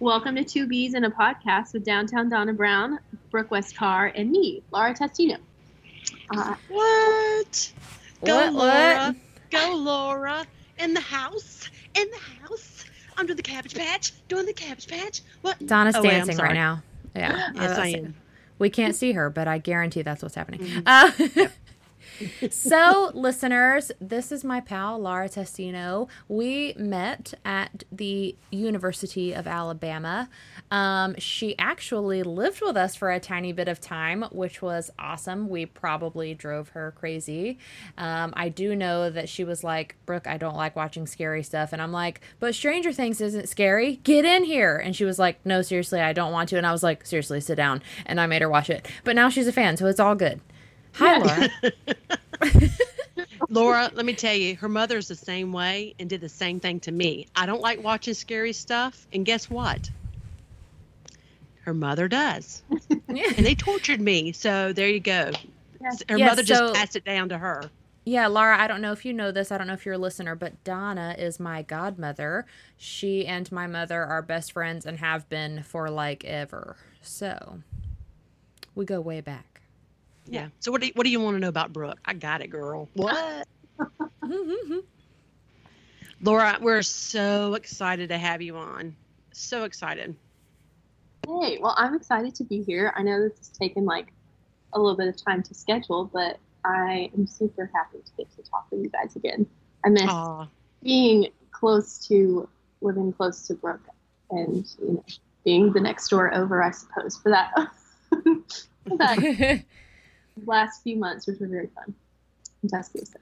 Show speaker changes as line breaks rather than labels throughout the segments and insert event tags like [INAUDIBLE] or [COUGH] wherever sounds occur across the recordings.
Welcome to Two Bees in a Podcast with Downtown Donna Brown, Brooke West Carr, and me, Laura Testino.
Uh, what? Go,
what,
Laura.
what?
Go, Laura. In the house. In the house. Under the cabbage patch. Doing the cabbage patch. What?
Donna's
Oh,
dancing
sorry.
right now. Yeah. [GASPS]
Yes,
Uh,
I am.
We can't see her, but I guarantee that's what's happening.
Mm-hmm.
Uh, [LAUGHS] so, listeners, this is my pal, Laura Testino. We met at the University of Alabama. Um, she actually lived with us for a tiny bit of time, which was awesome. We probably drove her crazy. Um, I do know that she was like, Brooke, I don't like watching scary stuff. And I'm like, but Stranger Things isn't scary. Get in here. And she was like, no, seriously, I don't want to. And I was like, seriously, sit down. And I made her watch it. But now she's a fan, so it's all good. Hi, Laura. [LAUGHS]
Laura, let me tell you, her mother's the same way and did the same thing to me. I don't like watching scary stuff. And guess what? Her mother does. [LAUGHS] and they tortured me. So there you go.
Yes.
Her
Yes,
mother just
so-
passed it down to her.
Yeah, Laura, I don't know if you know this. I don't know if you're a listener, but Donna is my godmother. She and my mother are best friends and have been for like ever. So we go way back.
Yeah. So what do you, what do you want to know about Brooke? I got it, girl. What? [LAUGHS] Laura, we're so excited to have you on. So excited.
Hey, well, I'm excited to be here. I know this has taken like a little bit of time to schedule, but I am super happy to get to talk with you guys again. I miss
Aw.
being close to living close to Brooke and you know being the next door over, I suppose, for that [LAUGHS] for that [LAUGHS] last few months, which were very fun in Tuscaloosa.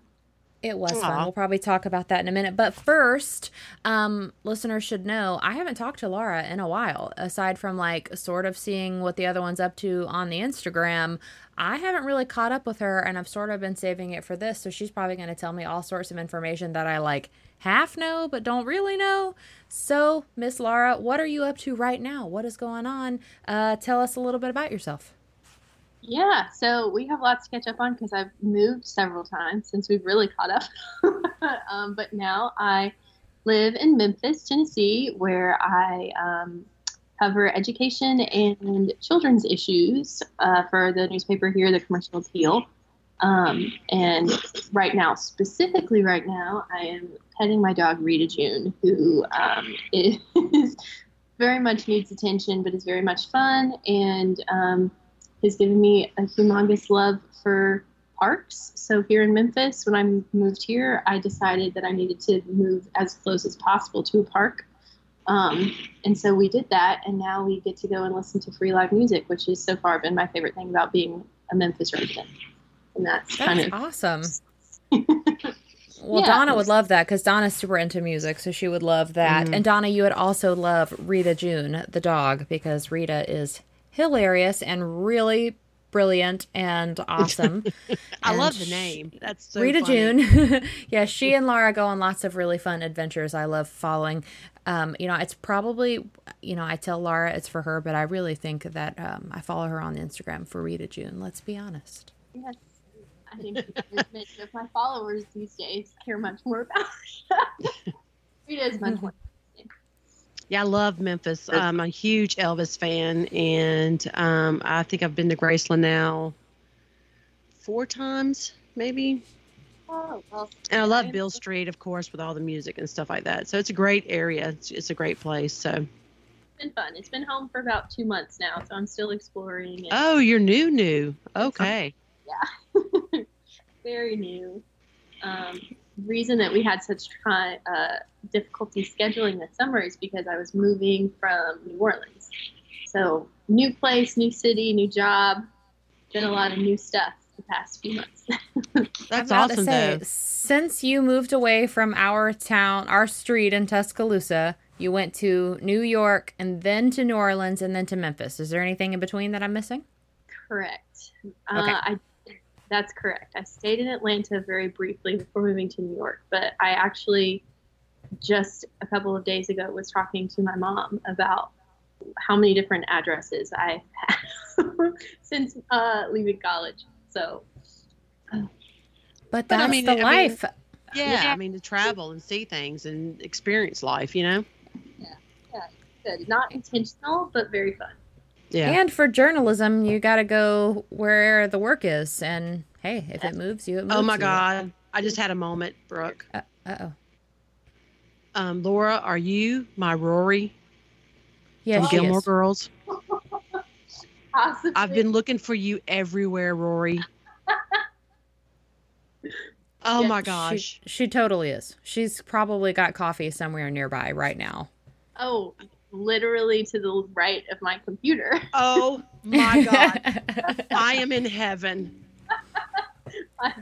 It was fun. We'll probably talk about that in a minute. But first, um, listeners should know I haven't talked to Laura in a while. Aside from like sort of seeing what the other one's up to on the Instagram, I haven't really caught up with her and I've sort of been saving it for this. So she's probably going to tell me all sorts of information that I like half know but don't really know. So, Miss Laura, what are you up to right now? What is going on? Uh, tell us a little bit about yourself.
Yeah, so we have lots to catch up on because I've moved several times since we've really caught up. [LAUGHS] um, but now I live in Memphis, Tennessee, where I um, cover education and children's issues uh, for the newspaper here, the Commercial Appeal. Um, and right now, specifically right now, I am petting my dog Rita June, who um, [LAUGHS] is very much needs attention, but is very much fun and um, has given me a humongous love for parks. So here in Memphis, when I moved here, I decided that I needed to move as close as possible to a park. Um, and so we did that, and now we get to go and listen to free live music, which has so far been my favorite thing about being a Memphis resident. And that's, kind of
awesome. [LAUGHS] Well,
Yeah.
Donna would love that because Donna's super into music, so she would love that.
Mhm.
And Donna, you would also love Rita June, the dog, because Rita is hilarious and really brilliant and [LAUGHS] awesome.
I
And
love the name. That's so
Rita
funny.
June. [LAUGHS] yeah, she and Laura go on lots of really fun adventures. I love following. Um, you know, it's probably, you know, I tell Laura it's for her, but I really think that um, I follow her on Instagram for Rita June. Let's be honest.
yes. I think many of [LAUGHS] my followers these days care much more about it. Rita is much more.
Yeah, I love Memphis. I'm a huge Elvis fan, and um, I think I've been to Graceland now four times, maybe.
Oh, well,
And I love Beale Street, of course, with all the music and stuff like that. So it's a great area. It's, it's a great place. So,
It's been fun. It's been home for about two months now, so I'm still exploring it.
oh, you're new, new. Okay.
Yeah, [LAUGHS] very new. Um, reason that we had such try, uh, difficulty scheduling this summer is because I was moving from New Orleans. So new place, new city, new job. Been a lot of new stuff the past few months. [LAUGHS]
That's
I'm to
awesome,
say,
though.
Since you moved away from our town, our street in Tuscaloosa, you went to New York and then to New Orleans and then to Memphis. Is there anything in between that I'm missing?
correct.
Okay.
Uh, I. That's correct. I stayed in Atlanta very briefly before moving to New York, but I actually just a couple of days ago was talking to my mom about how many different addresses I've had [LAUGHS] since uh, leaving college. So
But
But
that's
I mean-
the
I mean-
life.
Yeah,
Yeah.
I mean, to travel and see things and experience life, you know?
Yeah, yeah, good. Not intentional, but very fun.
Yeah.
And for journalism, you got to go where the work is. And hey, if it moves you, it moves
oh my
you.
God. I just had a moment, Brooke.
Uh oh.
Um, Laura, are you my Rory
Yeah,
from Gilmore
is.
Girls?
Possibly.
I've been looking for you everywhere, Rory. [LAUGHS] Oh
Yeah,
my
She,
gosh.
she totally is. She's probably got coffee somewhere nearby right now.
Oh, literally to the right of my computer.
Oh my [LAUGHS] God. I am in heaven. [LAUGHS]
I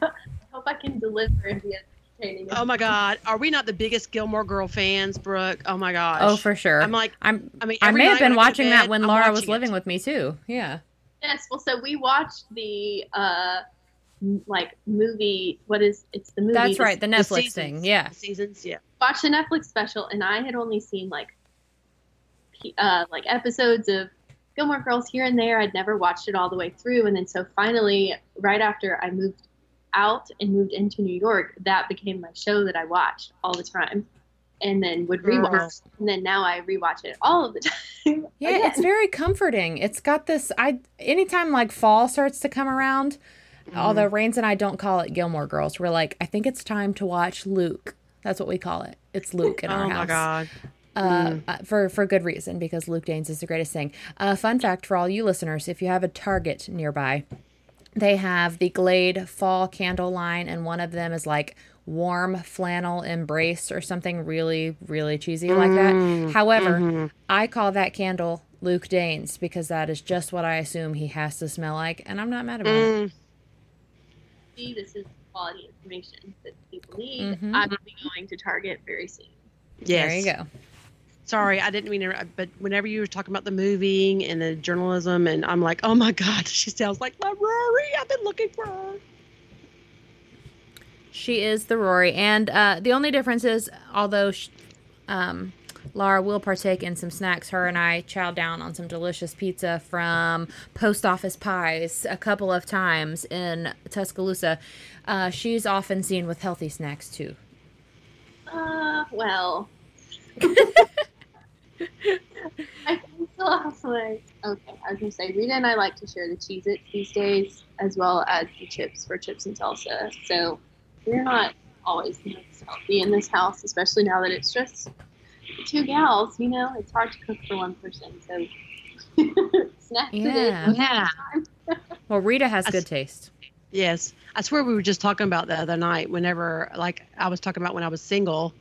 hope I can deliver and be entertaining.
Oh my God. Are we not the biggest Gilmore Girl fans, Brooke? Oh my gosh.
oh, for sure.
I'm like,
I'm.
I mean,
I
every
may have been
when I
watching that when
I'm
Laura was living
it.
with me too. Yeah.
Yes, well, so we watched the uh, like movie. What is it's the movie?
That's right, the
The
Netflix
seasons.
thing. Yeah.
The seasons, yeah.
Watched the Netflix special, and I had only seen like p- uh, like episodes of Gilmore Girls here and there. I'd never watched it all the way through, and then so finally, right after I moved out and moved into New York, that became my show that I watched all the time, and then would rewatch.
Girl.
And then now I rewatch it all of the [LAUGHS] time.
Yeah,
again.
it's very comforting. It's got this I anytime like fall starts to come around,
Mm-hmm.
although Rains and I don't call it Gilmore Girls. We're like, I think it's time to watch Luke. That's what we call it. It's Luke in our
Oh
house.
Oh my God.
Uh, uh, for for good reason because Luke Danes is the greatest thing. Uh, fun fact for all you listeners: if you have a Target nearby, they have the Glade Fall Candle line, and one of them is like warm flannel embrace or something really really cheesy like that. However, I call that candle Luke Danes because that is just what I assume he has to smell like, and I'm not mad about it.
Mm,
see this is quality information that people need.
Mhm.
I'm going to Target very soon.
yes.
There you go.
Sorry, I didn't mean to, but whenever you were talking about the moving and the journalism, and I'm like, oh my God, [LAUGHS] she sounds like my Rory. I've been looking for her.
She is the Rory, and uh, the only difference is, although sh um, Laura will partake in some snacks, her and I chow down on some delicious pizza from Post Office Pies a couple of times in Tuscaloosa. Uh, she's often seen with healthy snacks too.
Uh, well. [LAUGHS] [LAUGHS] I can still have like, okay, I was gonna say, Rita and I like to share the Cheez Its these days, as well as the chips for chips and salsa. So we're not always the most healthy in this house, especially now that it's just two gals, you know, it's hard to cook for one person. So [LAUGHS] snacks it
Yeah.
is. [LAUGHS]
Yeah.
Well, Rita has
I
good
s-
taste.
Yes. I swear we were just talking about the other night whenever like I was talking about when I was single,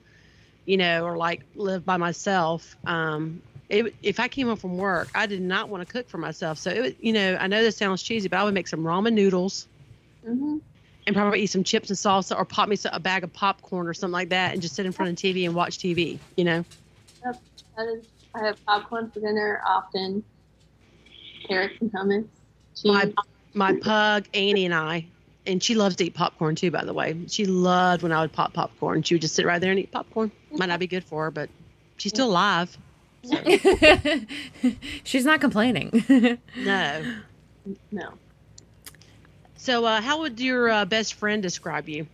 you know, or like live by myself. Um it, if I came home from work, I did not want to cook for myself. So it you know, I know this sounds cheesy, but I would make some ramen noodles
hmm
and probably eat some chips and salsa or pop me a bag of popcorn or something like that and just sit in front of TV and watch TV, you know.
Is, I have popcorn for dinner often, carrots and hummus.
My my pug Annie and I, and she loves to eat popcorn too. By the way, she loved when I would pop popcorn. She would just sit right there and eat popcorn. Might not be good for her, but she's still alive. [LAUGHS]
She's not complaining. [LAUGHS]
No.
no.
So, uh, how would your uh, best friend describe you?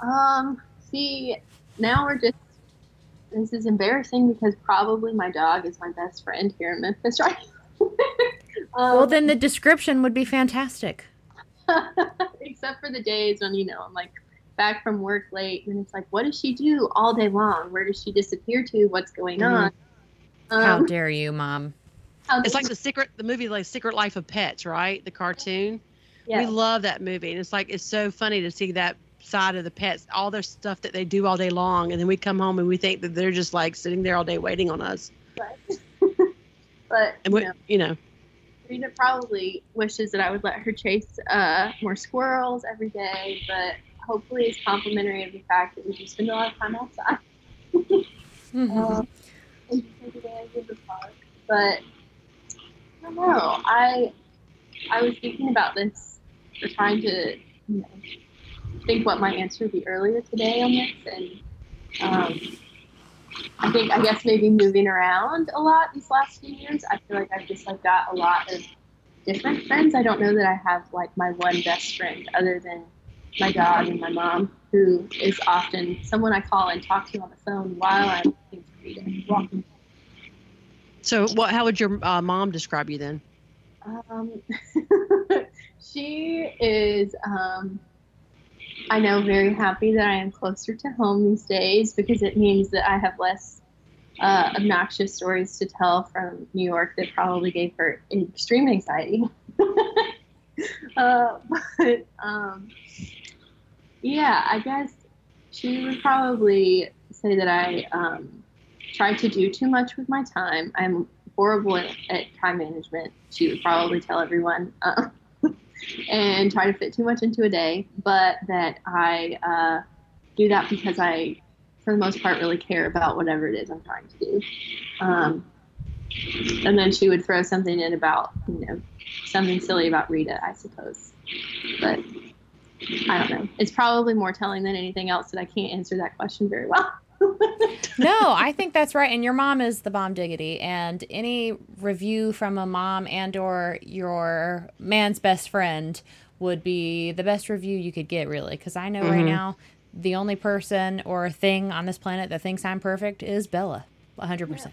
Um, see, now we're just. This is embarrassing because probably my dog is my best friend here in Memphis, [LAUGHS] right? um,
well, then the description would be fantastic. [LAUGHS]
except for the days when you know I'm like back from work late, and it's like, what does she do all day long? Where does she disappear to? What's going on?
How
Um,
dare you, Mom?
It's like the secret, the movie, like Secret Life of Pets, right? The cartoon.
yeah.
We love that movie, and it's like it's so funny to see that side of the pets, all their stuff that they do all day long, and then we come home and we think that they're just like sitting there all day waiting on us, [LAUGHS]
but
and
you
we,
know,
you know,
Rita probably wishes that I would let her chase uh, more squirrels every day, but hopefully it's complimentary of the fact that we do spend a lot of time outside.
Mhm.
Um, and just take advantage of the park. But I don't know. I I was thinking about this or trying to you know, think what my answer would be earlier today on this, and um, I think I guess maybe moving around a lot these last few years. I feel like I've just like got a lot of different friends. I don't know that I have like my one best friend other than my dog and my mom, who is often someone I call and talk to on the phone while I'm Rita.
So, what? How would your uh, mom describe you then?
Um, [LAUGHS] she is, um, I know, very happy that I am closer to home these days because it means that I have less uh, obnoxious stories to tell from New York that probably gave her extreme anxiety. [LAUGHS] uh, but um, yeah, I guess she would probably say that I um, tried to do too much with my time. I'm horrible at, at time management. She would probably tell everyone. Uh, and try to fit too much into a day, but that I uh, do that because I, for the most part, really care about whatever it is I'm trying to do. Um, and then she would throw something in about, you know, something silly about Rita, I suppose. But I don't know. It's probably more telling than anything else that I can't answer that question very well.
No, I think that's right. And your mom is the bomb diggity. And any review from a mom and or your man's best friend would be the best review you could get, really. Because I know mm-hmm. right now the only person or thing on this planet that thinks I'm perfect is Bella, 100%.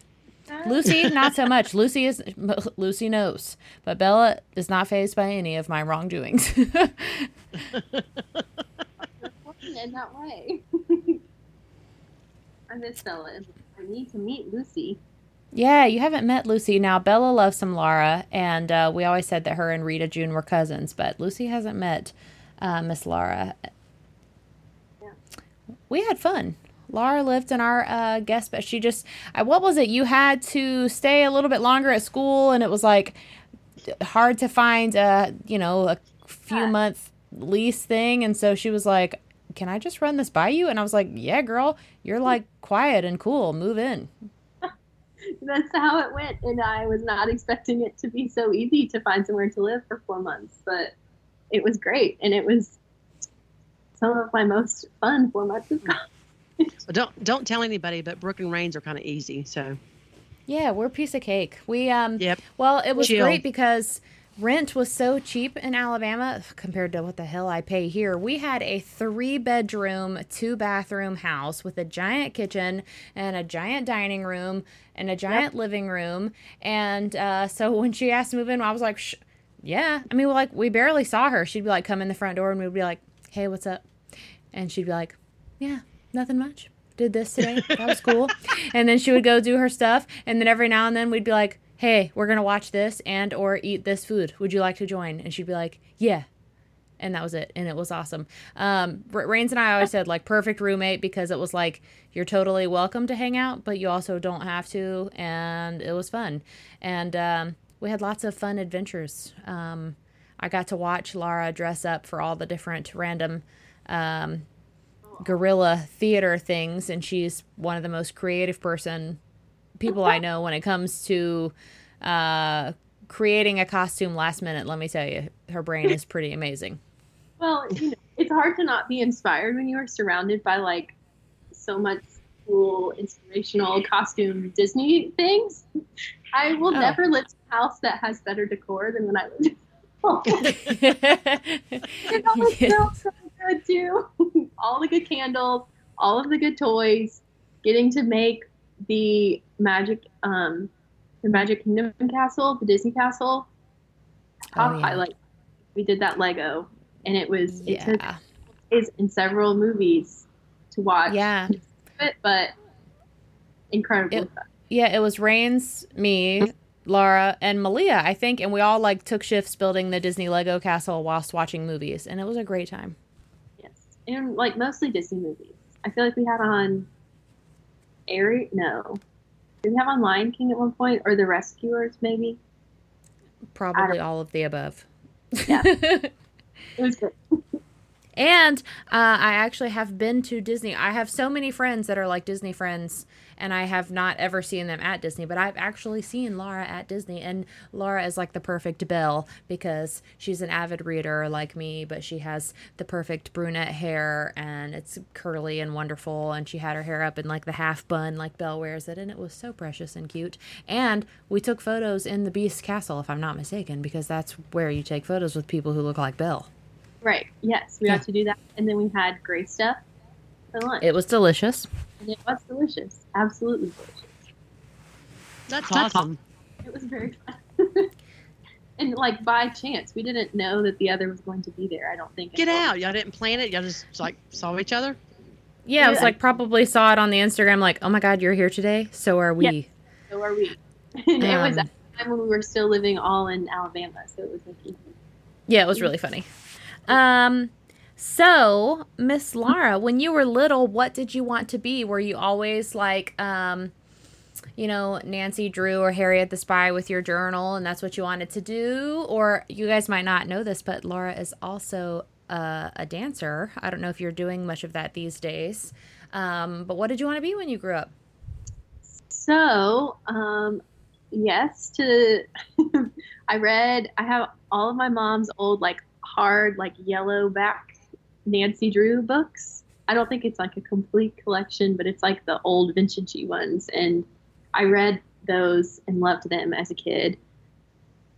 Yeah. Lucy, not so much. Lucy is [LAUGHS] Lucy knows, but Bella is not phased by any of my wrongdoings. in
that way. I miss Bella. I need to meet Lucy.
Yeah, you haven't met Lucy. Now, Bella loves some Laura, and uh, we always said that her and Rita June were cousins, but Lucy hasn't met uh, Miss Laura. Yeah. We had fun. Laura lived in our uh, guest, but she just, uh, what was it? You had to stay a little bit longer at school, and it was like hard to find a, you know, a few yeah. month lease thing. And so she was like, can I just run this by you? And I was like, yeah, girl, you're like quiet and cool. Move in. [LAUGHS]
That's how it went. And I was not expecting it to be so easy to find somewhere to live for four months, but it was great. And it was some of my most fun four months of college.
well, don't don't tell anybody, but Brooke and Rains are kind of easy. So
yeah, we're a piece of cake. We um yep. Well, it was Chill. great because rent was so cheap in Alabama compared to what the hell I pay here. We had a three bedroom, two bathroom house with a giant kitchen and a giant dining room and a giant yep. living room. And uh, so [LAUGHS] when she asked to move in, I was like, yeah. I mean, like, we barely saw her. She'd be like, come in the front door and we'd be like, hey, what's up? And she'd be like, yeah, nothing much. Did this today. That was cool. [LAUGHS] and then she would go do her stuff. And then every now and then we'd be like, hey we're gonna watch this and or eat this food. Would you like to join? And she'd be like yeah. And that was it. And it was awesome. Um raines and i always said like perfect roommate because it was like you're totally welcome to hang out but you also don't have to. And it was fun. And um we had lots of fun adventures. Um i got to watch laura dress up for all the different random um theater things. And she's one of the most creative person people I know when it comes to uh, creating a costume last minute. Let me tell you, her brain is pretty amazing.
Well, you know, it's hard to not be inspired when you are surrounded by like so much cool, inspirational costume Disney things. I will oh. never live in a house that has better decor than when I lived. it always smells so good too. all the good candles, all of the good toys, getting to make the Magic um the Magic Kingdom castle, the Disney castle. Top oh, yeah. highlight. We did that Lego, and it was yeah. it took is in several movies to watch.
Yeah,
it, but incredible.
It, yeah, it was rains me, Laura, and Malia, I think, and we all like took shifts building the Disney Lego castle whilst watching movies, and it was a great time.
Yes, and like mostly Disney movies. I feel like we had on Airy. No, did we have on Lion King at one point, or The Rescuers, maybe?
Probably all of the above.
Yeah, [LAUGHS] it was good.
And uh, I actually have been to Disney. I have so many friends that are like Disney friends, and I have not ever seen them at Disney, but I've actually seen Laura at Disney. And Laura is like the perfect Belle because she's an avid reader like me, but she has the perfect brunette hair and it's curly and wonderful. And she had her hair up in like the half bun, like Belle wears it, and it was so precious and cute. And we took photos in the Beast Castle, if I'm not mistaken, because that's where you take photos with people who look like Belle.
Right. Yes, we yeah. got to do that, and then we had great stuff for lunch.
It was delicious.
And it was delicious. Absolutely delicious.
That's awesome.
It was very fun. [LAUGHS] and like by chance, we didn't know that the other was going to be there. I don't think.
Get out! Y'all didn't plan it. Y'all just like saw each other.
Yeah, it was like probably saw it on the Instagram. Like, oh my god, you're here today. So are we.
Yes. So are we. [LAUGHS] and it was
Um,
at the time when we were still living all in Alabama, so it was like easy.
Yeah, it was really funny. Um, so Miss Laura, when you were little, what did you want to be? Were you always like, um, you know, Nancy Drew or Harriet the Spy with your journal, and that's what you wanted to do? Or you guys might not know this, but Laura is also uh, a dancer. I don't know if you're doing much of that these days. Um, but what did you want to be when you grew up?
So, um, yes, to [LAUGHS] I read. I have all of my mom's old like hard like yellow back Nancy Drew books. I don't think it's like a complete collection, but it's like the old vintagey ones, and I read those and loved them as a kid.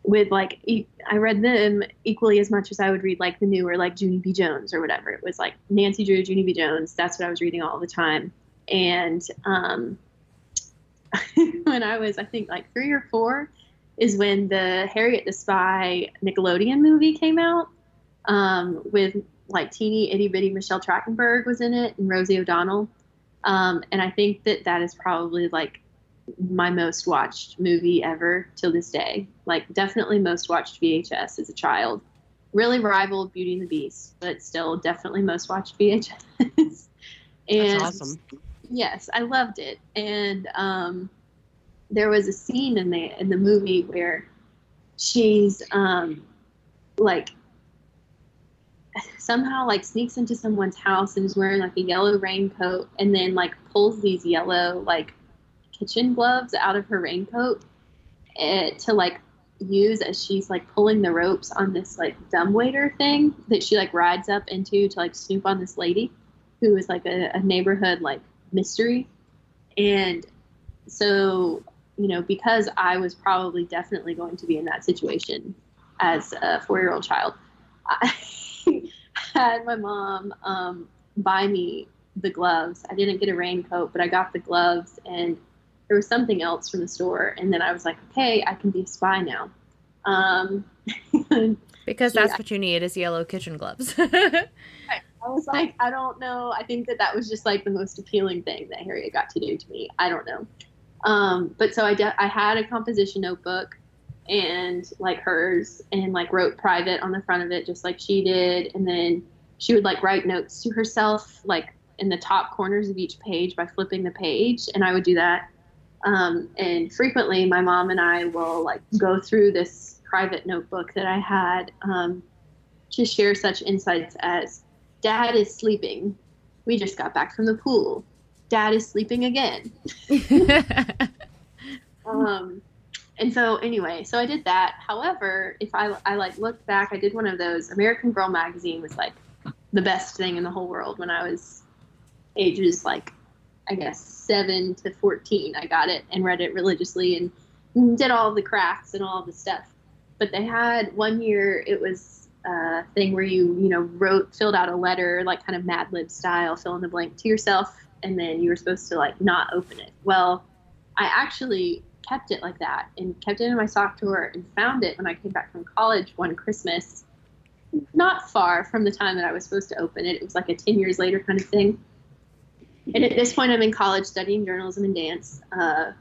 With like, e- I read them equally as much as I would read like the newer like Junie B. Jones or whatever. It was like Nancy Drew, Junie B. Jones. That's what I was reading all the time, and um, [LAUGHS] when I was, I think, like three or four, is when the Harriet the Spy Nickelodeon movie came out um, with like teeny itty bitty Michelle Trachtenberg was in it and Rosie O'Donnell. Um, and I think that that is probably like my most watched movie ever till this day. Like, definitely most watched VHS as a child. Really rivaled Beauty and the Beast, but still definitely most watched VHS. [LAUGHS]
That's awesome.
yes, I loved it. And um, there was a scene in the in the movie where she's um, like somehow like sneaks into someone's house and is wearing like a yellow raincoat and then like pulls these yellow like kitchen gloves out of her raincoat eh, to like use as she's like pulling the ropes on this like dumbwaiter thing that she like rides up into to like snoop on this lady who is like a, a neighborhood like mystery. And so you know because i was probably definitely going to be in that situation as a four year old child i had my mom um, buy me the gloves i didn't get a raincoat but i got the gloves and there was something else from the store and then i was like okay i can be a spy now um, [LAUGHS]
Because that's what you need is yellow kitchen gloves. [LAUGHS]
I was like, I don't know. I think that that was just like the most appealing thing that Harriet got to do to me. I don't know. Um, but so I, de- I had a composition notebook and like hers and like wrote private on the front of it, just like she did. And then she would like write notes to herself, like in the top corners of each page by flipping the page. And I would do that. Um, and frequently my mom and I will like go through this private notebook that I had um, to share such insights as Dad is sleeping. We just got back from the pool. Dad is sleeping again. [LAUGHS] Um, and so anyway, so I did that. However, if I, I like look back, I did one of those. American Girl magazine was like the best thing in the whole world when I was ages like I guess seven to fourteen. I got it and read it religiously and did all the crafts and all the stuff. But they had one year it was a thing where you you know wrote filled out a letter like kind of Mad Lib style, fill in the blank to yourself, and then you were supposed to like not open it. Well, I actually kept it like that and kept it in my sock drawer and found it when I came back from college one Christmas, not far from the time that I was supposed to open it. It was like a 10 years later kind of thing. And at this point, I'm in college studying journalism and dance. Uh,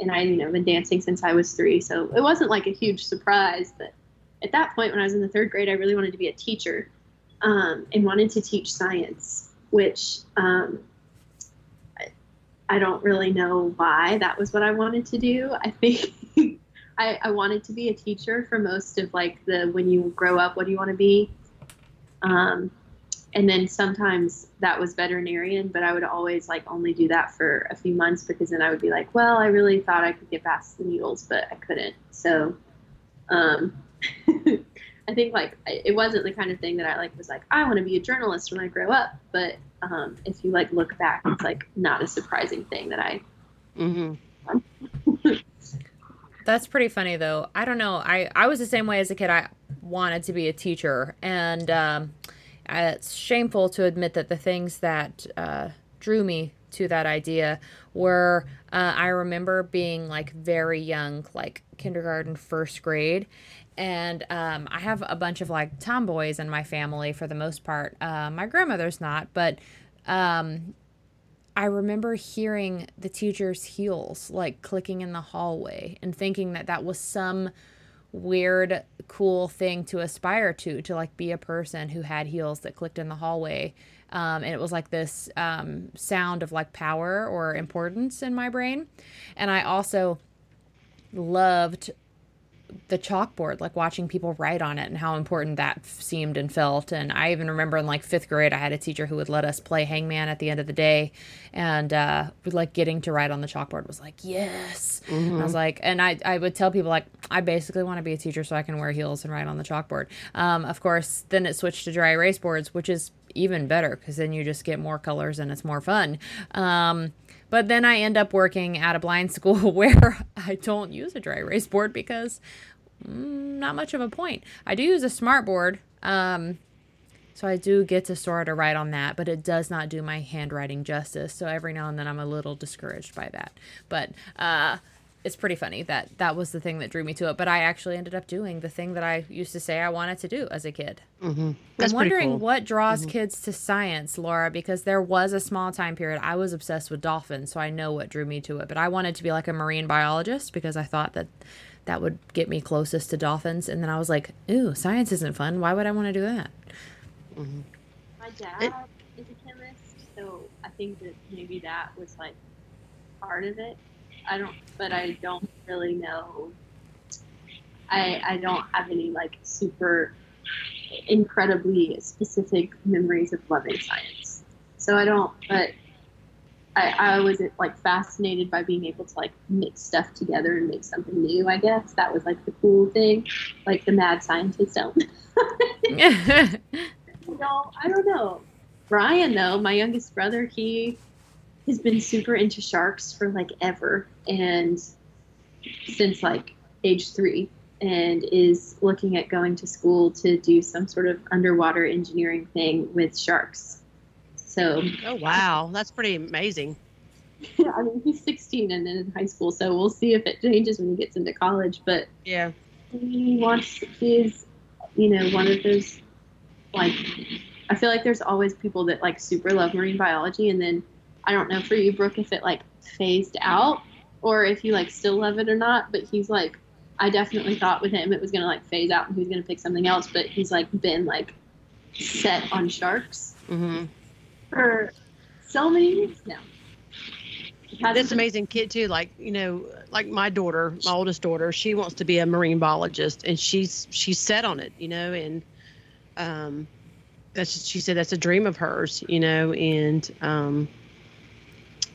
and I, you know, been dancing since I was three. So it wasn't like a huge surprise. But at that point, when I was in the third grade, I really wanted to be a teacher um, and wanted to teach science, which um, I don't really know why that was what I wanted to do. I think [LAUGHS] I, I wanted to be a teacher for most of like the when you grow up, what do you want to be? Um, and then sometimes that was veterinarian, but I would always like only do that for a few months because then I would be like, well, I really thought I could get past the needles, but I couldn't. So, um, [LAUGHS] I think like it wasn't the kind of thing that I like was like I want to be a journalist when I grow up, but um, if you like look back, it's like not a surprising thing that I
hmm [LAUGHS]
That's pretty funny though. I don't know. I I was the same way as a kid. I wanted to be a teacher, and um, it's shameful to admit that the things that uh, drew me to that idea were uh, I remember being like very young, like kindergarten, first grade. And um, I have a bunch of like tomboys in my family for the most part. Uh, my grandmother's not, but um, I remember hearing the teacher's heels like clicking in the hallway and thinking that that was some weird, cool thing to aspire to, to like be a person who had heels that clicked in the hallway. Um, and it was like this um, sound of like power or importance in my brain. And I also loved the chalkboard, like watching people write on it and how important that seemed and felt. And I even remember in like fifth grade, I had a teacher who would let us play hangman at the end of the day. And uh, like getting to write on the chalkboard was like, yes. Mm-hmm. I was like, and I, I would tell people, like, I basically want to be a teacher so I can wear heels and write on the chalkboard. Um, of course, then it switched to dry erase boards, which is even better because then you just get more colors and it's more fun. Um, but then I end up working at a blind school [LAUGHS] where I don't use a dry erase board because mm, not much of a point. I do use a smart board. Um, so I do get to sort of write on that, but it does not do my handwriting justice. So every now and then I'm a little discouraged by that. But uh, it's pretty funny that that was the thing that drew me to it. But I actually ended up doing the thing that I used to say I wanted to do as a kid. Mm-hmm. I'm wondering cool. what draws mm-hmm. kids to science, Laura, because there was a small time period I was obsessed with dolphins, so I know what drew me to it. But I wanted to be like a marine biologist because I thought that that would get me closest to dolphins. And then I was like, ooh, science isn't fun. Why would I want to do that?
Mm-hmm. My dad it, is a chemist, so I think that maybe that was like part of it. I don't, but I don't really know. I I don't have any like super incredibly specific memories of loving science. So I don't, but I, I was like fascinated by being able to like mix stuff together and make something new. I guess that was like the cool thing, like the mad scientist [LAUGHS] [LAUGHS] don't. know, I don't know. Brian though, my youngest brother, he has been super into sharks for like ever and since like age three and is looking at going to school to do some sort of underwater engineering thing with sharks. So
Oh wow, that's pretty amazing.
Yeah, I mean he's 16 and then in high school, so we'll see if it changes when he gets into college. But
yeah,
he wants he's you know one of those like I feel like there's always people that like super love marine biology and then I don't know for you, Brooke, if it like phased out or if you like still love it or not. But he's like, I definitely thought with him it was gonna like phase out and he was gonna pick something else. But he's like been like set on sharks mm-hmm. for so many years now.
This amazing kid too. Like you know, like my daughter, my oldest daughter, she wants to be a marine biologist, and she's she's set on it. You know, and um, that's she said that's a dream of hers. You know, and um,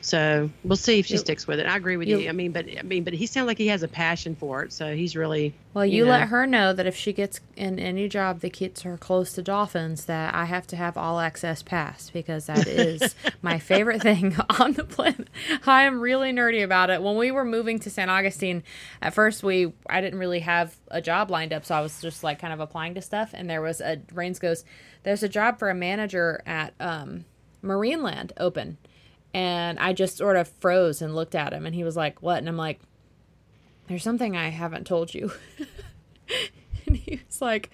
so we'll see if she sticks with it. I agree with you. I mean, but I mean, but he sounds like he has a passion for it. So he's really
well. You, you know. let her know that if she gets in any job that gets her close to dolphins, that I have to have all access pass because that is [LAUGHS] my favorite thing [LAUGHS] on the planet. I am really nerdy about it. When we were moving to St. Augustine, at first we I didn't really have a job lined up, so I was just like kind of applying to stuff. And there was a Rains goes, there's a job for a manager at um, Marineland open and I just sort of froze and looked at him, and he was like, What? And I'm like, There's something I haven't told you. [LAUGHS] and he was like,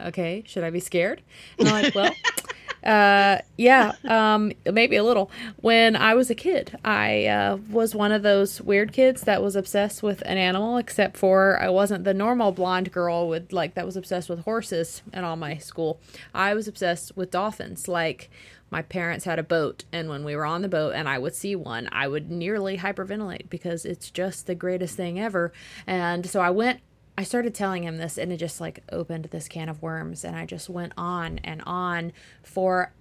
Okay, should I be scared? And I'm like, Well, [LAUGHS] uh, yeah, um, maybe a little. When I was a kid, I uh, was one of those weird kids that was obsessed with an animal, except for I wasn't the normal blonde girl with like that was obsessed with horses in all my school. I was obsessed with dolphins. Like my parents had a boat and when we were on the boat and I would see one, I would nearly hyperventilate because it's just the greatest thing ever. And so I went I started telling him this and it just like opened this can of worms and I just went on and on for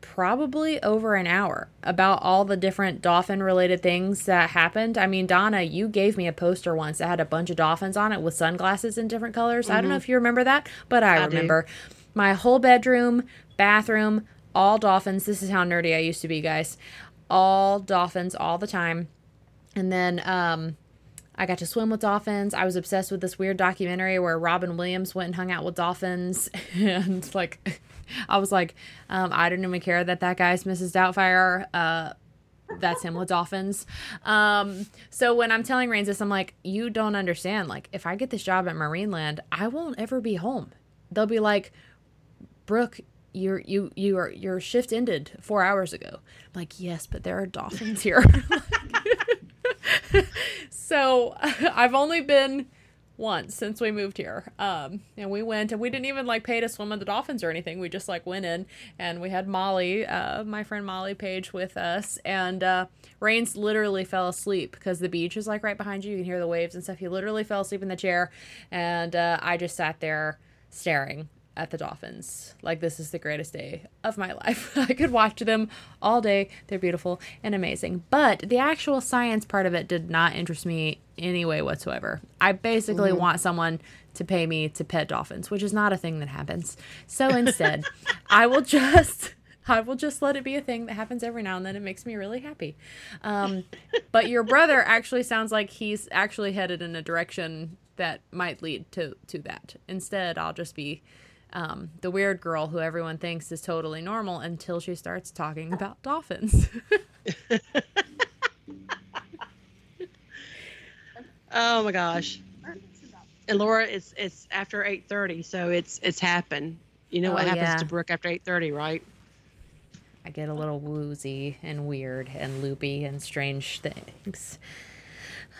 probably over an hour about all the different dolphin related things that happened. I mean, Donna, you gave me a poster once that had a bunch of dolphins on it with sunglasses in different colors. Mm-hmm. I don't know mm-hmm. if you remember that, but I, I remember. Do. My whole bedroom, bathroom, all dolphins. This is how nerdy I used to be, guys. All dolphins all the time. And then um, I got to swim with dolphins. I was obsessed with this weird documentary where Robin Williams went and hung out with dolphins. [LAUGHS] and like, I was like, um, I didn't even care that that guy's Mrs. Doubtfire. Uh, that's him with dolphins. Um, so when I'm telling Rains this, I'm like, you don't understand. Like, if I get this job at Marineland, I won't ever be home. They'll be like, Brooke, your you you are your shift ended four hours ago. I'm like, yes, but there are dolphins here. [LAUGHS] so [LAUGHS] I've only been once since we moved here. Um, and we went and we didn't even like pay to swim with the dolphins or anything. We just like went in and we had Molly, uh, my friend Molly Page with us and, uh, Rains literally fell asleep because the beach is like right behind you. You can hear the waves and stuff. He literally fell asleep in the chair and, uh, I just sat there staring at the dolphins. Like this is the greatest day of my [LAUGHS] life. I could watch them all day. They're beautiful and amazing. But the actual science part of it did not interest me any way whatsoever. I basically mm-hmm. want someone to pay me to pet dolphins, which is not a thing that happens. So instead, [LAUGHS] I will just I will just let it be a thing that happens every now and then. It makes me really happy. Um, but your brother actually sounds like he's actually headed in a direction that might lead to to that. Instead, I'll just be um, the weird girl who everyone thinks is totally normal until she starts talking about dolphins. [LAUGHS]
oh my gosh. And Laura, it's it's after eight thirty, so it's it's happened. You know oh, what happens yeah. to Brooke after eight thirty, right?
I get a little woozy and weird and loopy and strange things. [SIGHS]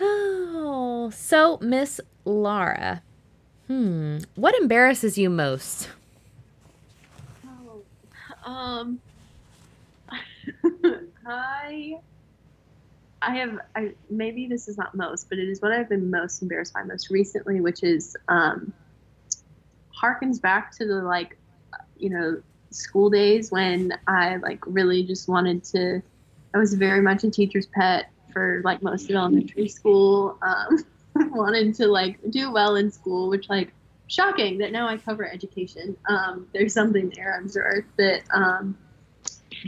Oh, so Miss Laura, Hmm. What embarrasses you most?
Oh, um, [LAUGHS] I, I have, I maybe this is not most, but it is what I've been most embarrassed by most recently, which is um, harkens back to the like, you know, school days when I like really just wanted to. I was very much a teacher's pet for like most of elementary school. Um, [LAUGHS] wanted to like do well in school, which like shocking that now I cover education. Um, there's something there, I'm sure that. Um,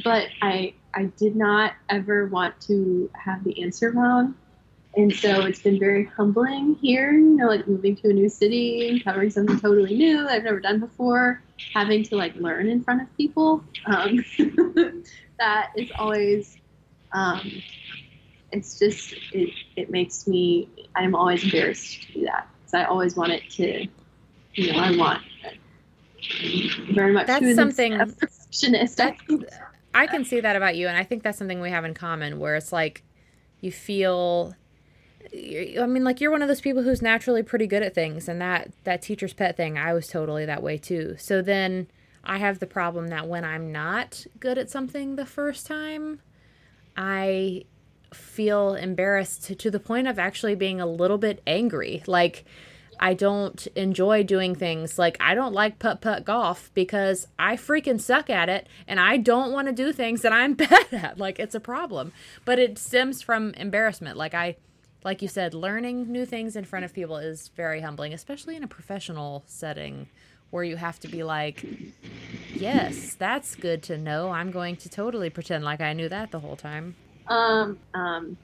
but I I did not ever want to have the answer wrong, and so it's been very humbling here. You know, like moving to a new city and covering something totally new I've never done before, having to like learn in front of people. Um, [LAUGHS] that is always. It's just it, it makes me i'm always embarrassed to do that because i always want it to you know i want very much
that's something perfectionist that's, i can see that about you and i think that's something we have in common where it's like you feel I mean, like you're one of those people who's naturally pretty good at things, and that that teacher's pet thing, I was totally that way too. So then I have the problem that when I'm not good at something the first time, I feel embarrassed to, to the point of actually being a little bit angry. Like, I don't enjoy doing things like I don't like putt putt golf because I freaking suck at it and I don't want to do things that I'm [LAUGHS] bad at. Like it's a problem. But it stems from embarrassment. Like I like you said, learning new things in front of people is very humbling, especially in a professional setting where you have to be like, "Yes, that's good to know. I'm going to totally pretend like I knew that the whole time."
Um, um,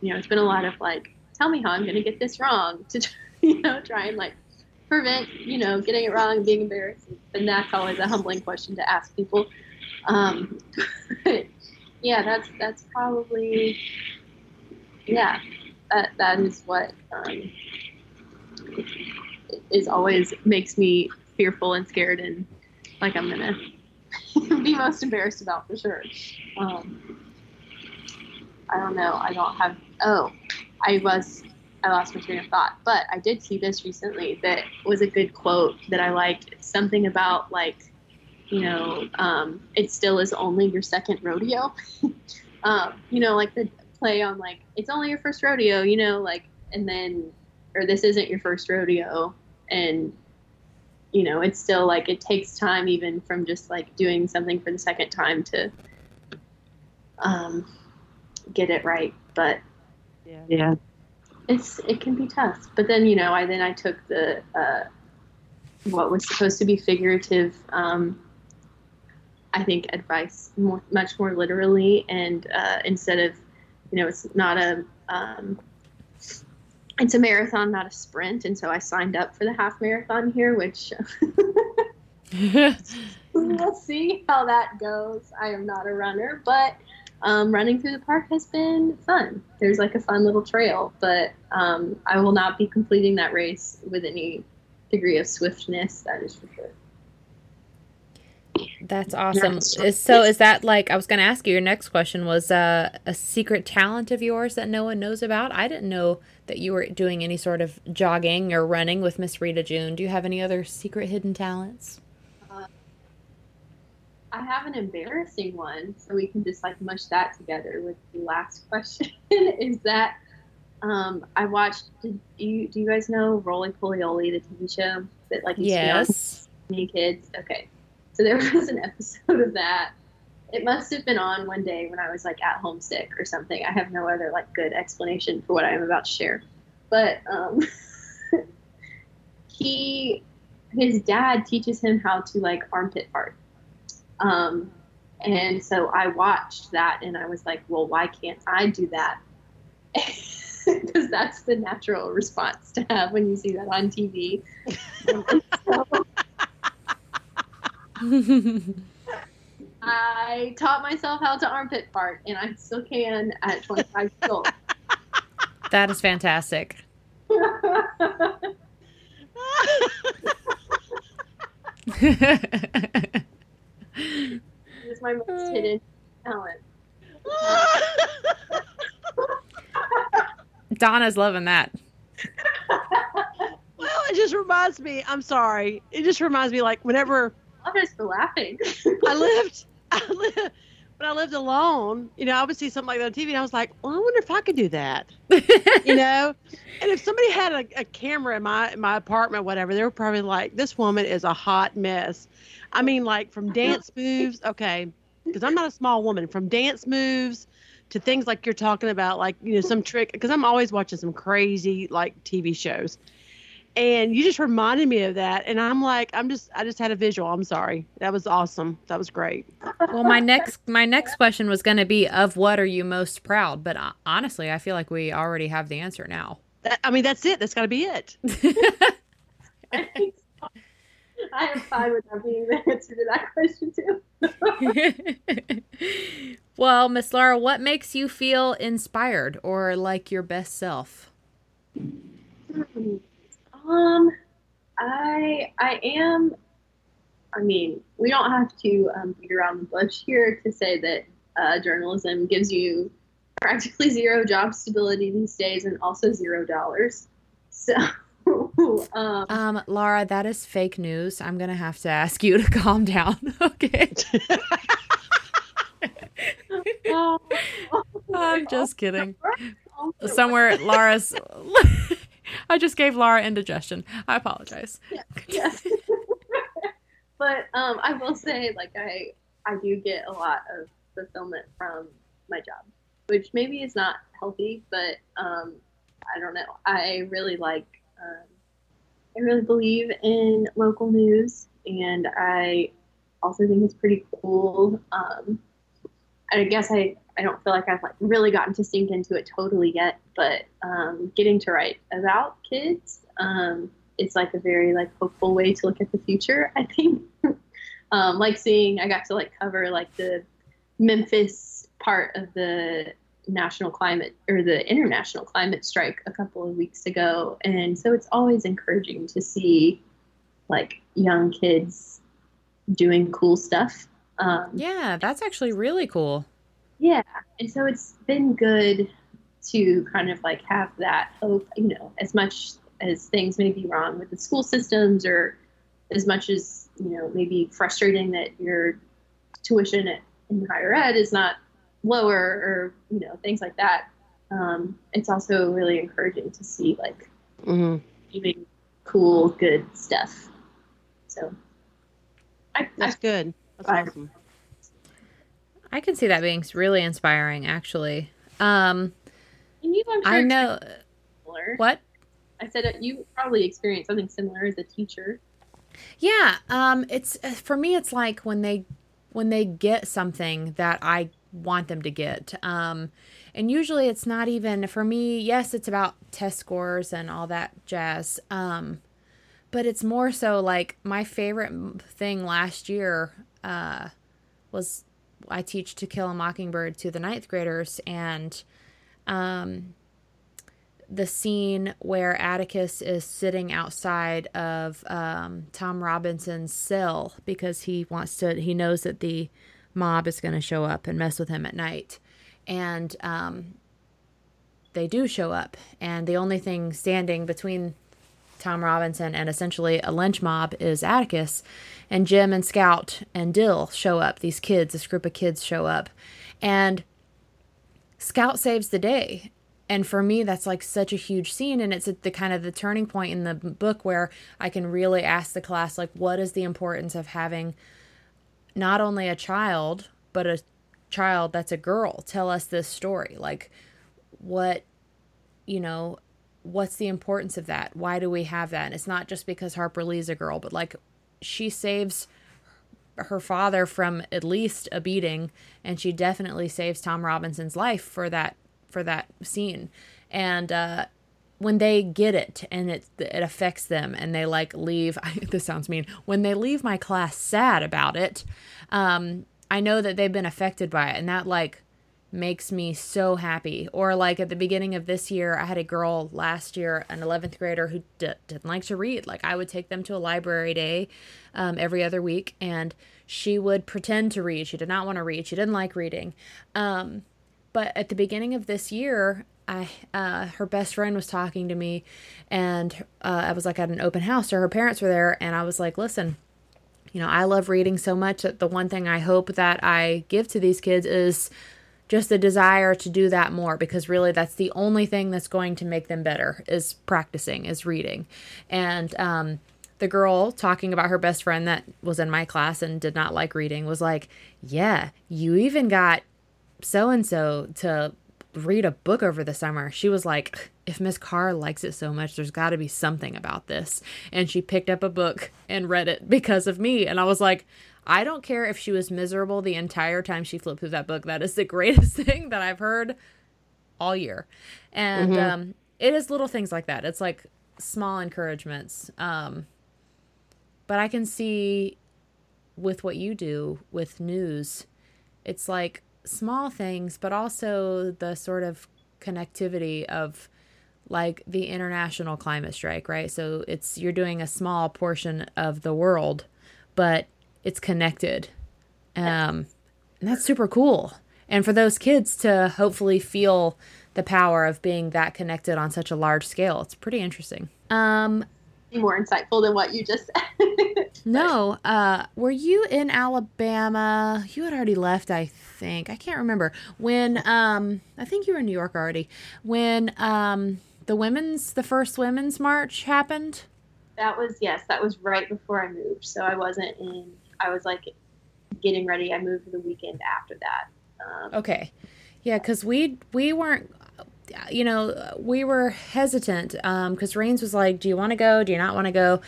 you know, it's been a lot of like, tell me how I'm going to get this wrong to, [LAUGHS] you know, try and like prevent, you know, getting it wrong and being embarrassed. And that's always a humbling question to ask people. Um, [LAUGHS] yeah, that's, that's probably, yeah, that, that is what, um, is always makes me fearful and scared and like I'm gonna [LAUGHS] be most embarrassed about for sure. Um, I don't know. I don't have. Oh, I was. I lost my train of thought. But I did see this recently that was a good quote that I liked. Something about like, you know, um, it still is only your second rodeo. [LAUGHS] um, you know, like the play on like it's only your first rodeo. You know, like and then or this isn't your first rodeo and you know it's still like it takes time even from just like doing something for the second time to um get it right, but
yeah, yeah.
it's it can be tough. But then you know, I then I took the uh, what was supposed to be figurative. Um, I think advice more, much more literally, and uh, instead of you know, it's not a um, it's a marathon, not a sprint, and so I signed up for the half marathon here, which [LAUGHS] [LAUGHS] we'll see how that goes. I am not a runner, but um, running through the park has been fun. There's like a fun little trail, but um, I will not be completing that race with any degree of swiftness. That is for sure.
That's awesome. So is that like I was going to ask you your next question was uh, a secret talent of yours that no one knows about? I didn't know that you were doing any sort of jogging or running with Miss Rita June. Do you have any other secret hidden talents?
I have an embarrassing one, so we can just like mush that together with the last [LAUGHS] question. is that um, I watched? Did you do you guys know Rolie Polie the TV show that like
yes,
many kids? Okay, so there [LAUGHS] was an episode of that. It must have been on one day when I was like at home sick or something. I have no other like good explanation for what I am about to share. But um, [LAUGHS] he, his dad teaches him how to like armpit fart. Um, and so I watched that and I was like, well, why can't I do that? [LAUGHS] Because that's the natural response to have when you see that on TV. [LAUGHS] I taught myself how to armpit fart, and I still can at 25 years old.
That is fantastic. [LAUGHS]
it's my most uh. hidden talent. [LAUGHS]
Donna's loving that. [LAUGHS]
Well, it just reminds me. I'm sorry. It just reminds me, like whenever
love us for laughing.
I lived, [LAUGHS] I lived, when I lived alone, you know, I would see something like that on TV and I was like, well, I wonder if I could do that, [LAUGHS] you know? And if somebody had a, a camera in my, in my apartment, whatever, they were probably like, this woman is a hot mess. I mean, like from dance moves, okay, because I'm not a small woman, from dance moves to things like you're talking about, like, you know, some trick, because I'm always watching some crazy, like, TV shows and you just reminded me of that and i'm like i'm just i just had a visual. I'm sorry. That was awesome. That was great.
Well my next my next question was going to be of what are you most proud? But uh, honestly i feel like we already have the answer now.
That, i mean that's it. That's got to be it.
I, [LAUGHS] so. [LAUGHS] I am fine with not being the answer to that question
too. [LAUGHS] Well miss laura what makes you feel inspired or like your best self?
Hmm. Um, I I am. I mean, we don't have to um, beat around the bush here to say that uh, journalism gives you practically zero job stability these days and also zero dollars. So. [LAUGHS]
um, um, Laura, that is fake news. I'm gonna have to ask you to [LAUGHS] calm down. [LAUGHS] okay. I'm just kidding. Somewhere, Laura's. [LAUGHS] I just gave Laura indigestion. I apologize.
Yeah. [LAUGHS] But um, I will say, like, I I do get a lot of fulfillment from my job, which maybe is not healthy, but um, I don't know. I really like. Um, I really believe in local news, and I also think it's pretty cool. Um, I guess I I don't feel like I've like really gotten to sink into it totally yet, but um, getting to write about kids um, is like a very like hopeful way to look at the future. I think, [LAUGHS] um, like seeing I got to like cover like the Memphis part of the national climate or the international climate strike a couple of weeks ago, and so it's always encouraging to see like young kids doing cool stuff.
Um, yeah, that's actually really cool.
Yeah. And so it's been good to kind of like have that hope, you know, as much as things may be wrong with the school systems or as much as, you know, maybe frustrating that your tuition in higher ed is not lower or, you know, things like that. Um, it's also really encouraging to see like mm-hmm. doing cool, good stuff. So
I, that's I, good. That's I, awesome.
I can see that being really inspiring, actually. Um,
and you, I'm sure
I know.
Similar.
What?
I said you probably experienced something similar as a teacher.
Yeah, um, it's uh, for me. It's like when they when they get something that I want them to get. Um, and usually it's not even for me. Yes, it's about test scores and all that jazz. Um, but it's more so like my favorite thing last year uh, was I teach To Kill a Mockingbird to the ninth graders, and um, the scene where Atticus is sitting outside of um, Tom Robinson's cell because he wants to, he knows that the mob is going to show up and mess with him at night. And um, they do show up. And the only thing standing between Tom Robinson and essentially a lynch mob is Atticus. And Jim and Scout and Dill show up. These kids, this group of kids show up. And Scout saves the day and for me that's like such a huge scene and it's the kind of the turning point in the book where i can really ask the class like what is the importance of having not only a child but a child that's a girl tell us this story like what you know what's the importance of that why do we have that and it's not just because harper lee's a girl but like she saves her father from at least a beating and she definitely saves tom robinson's life for that for that scene. And uh when they get it and it it affects them and they like leave [LAUGHS] this sounds mean when they leave my class sad about it um i know that they've been affected by it and that like makes me so happy. Or like at the beginning of this year i had a girl last year an 11th grader who d- didn't like to read. Like i would take them to a library day um, every other week and she would pretend to read. She did not want to read. She didn't like reading. Um, but at the beginning of this year, I uh, her best friend was talking to me, and uh, I was like at an open house, so her parents were there, and I was like, listen. You know, I love reading so much that the one thing I hope that I give to these kids is just the desire to do that more because really that's the only thing that's going to make them better is practicing is reading and um, the girl talking about her best friend that was in my class and did not like reading was like yeah you even got so and so to read a book over the summer. She was like, if Miss Carr likes it so much, there's got to be something about this. And she picked up a book and read it because of me. And I was like, I don't care if she was miserable the entire time she flipped through that book. That is the [LAUGHS] greatest thing that I've heard all year. And mm-hmm. um, it is little things like that. It's like small encouragements. Um, but I can see with what you do with news, it's like small things, but also the sort of connectivity of like the international climate strike, right? So it's you're doing a small portion of the world, but it's connected. Um, and that's super cool. And for those kids to hopefully feel the power of being that connected on such a large scale, it's pretty interesting. Um,
more insightful than what you just said. [LAUGHS]
no. Uh, were you in Alabama? You had already left, I think. I can't remember. When um I think you were in New York already. When um the women's the first women's march happened?
That was yes, that was right before I moved. So I wasn't in I was like getting ready. I moved the weekend after that.
Um, okay. Yeah, cuz we we weren't you know, we were hesitant because um, Rains was like, "Do you want to go? Do you not want to go?"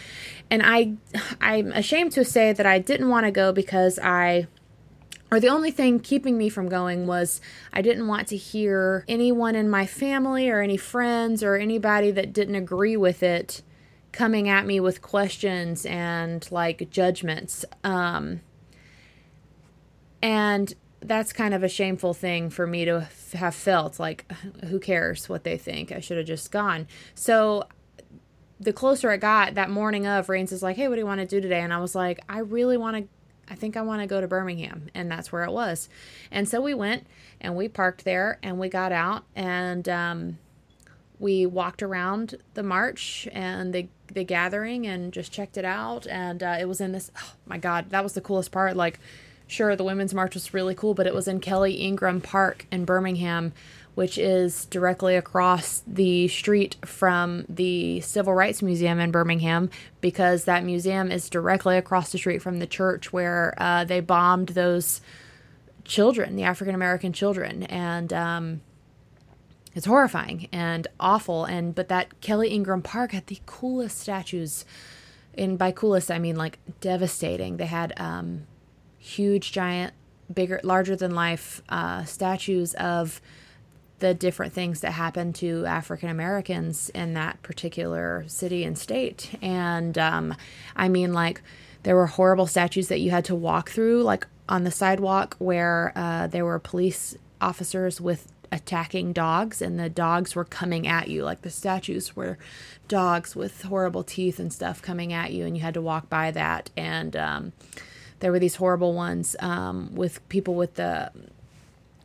And I, I'm ashamed to say that I didn't want to go because I, or the only thing keeping me from going was I didn't want to hear anyone in my family or any friends or anybody that didn't agree with it coming at me with questions and like judgments. Um, and that's kind of a shameful thing for me to have felt like who cares what they think? I should have just gone. So the closer it got that morning of rains is like hey what do you want to do today? And i was like i really want to i think i want to go to birmingham. And that's where it was. And so we went and we parked there and we got out and um, we walked around the march and the the gathering and just checked it out and uh, it was in this oh my god that was the coolest part like sure the women's march was really cool but it was in kelly ingram park in birmingham which is directly across the street from the civil rights museum in birmingham because that museum is directly across the street from the church where uh, they bombed those children the african american children and um, it's horrifying and awful and but that kelly ingram park had the coolest statues and by coolest i mean like devastating they had um, huge, giant, bigger, larger than life uh, statues of the different things that happened to African Americans in that particular city and state. And um, I mean, like, there were horrible statues that you had to walk through, like on the sidewalk where uh, there were police officers with attacking dogs and the dogs were coming at you. Like the statues were dogs with horrible teeth and stuff coming at you and you had to walk by that. And um, there were these horrible ones um, with people with the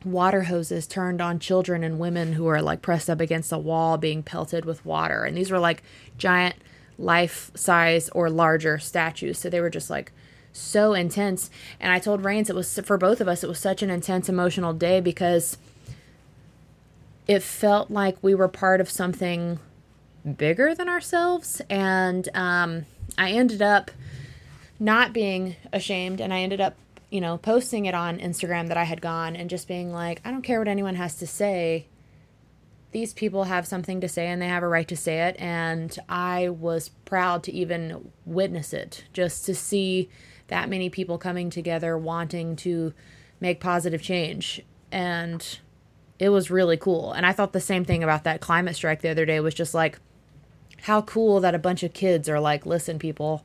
water hoses turned on children and women who were like pressed up against a wall being pelted with water. And these were like giant life size or larger statues. So they were just like so intense. And i told rains it was for both of us it was such an intense emotional day because it felt like we were part of something bigger than ourselves and um, i ended up not being ashamed and i ended up you know, posting it on Instagram that I had gone and just being like, I don't care what anyone has to say. These people have something to say and they have a right to say it. And I was proud to even witness it, just to see that many people coming together wanting to make positive change. And it was really cool. And I thought the same thing about that climate strike the other day. Was just like, how cool that a bunch of kids are like, listen, people,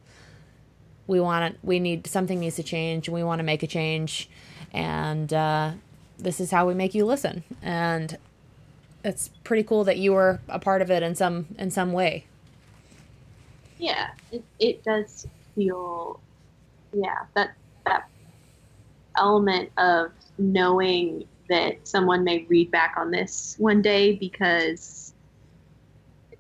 we want to, we need something needs to change. And we want to make a change. And uh, this is how we make you listen. And it's pretty cool that you were a part of it in some in some way.
Yeah it, it does feel yeah that that element of knowing that someone may read back on this one day because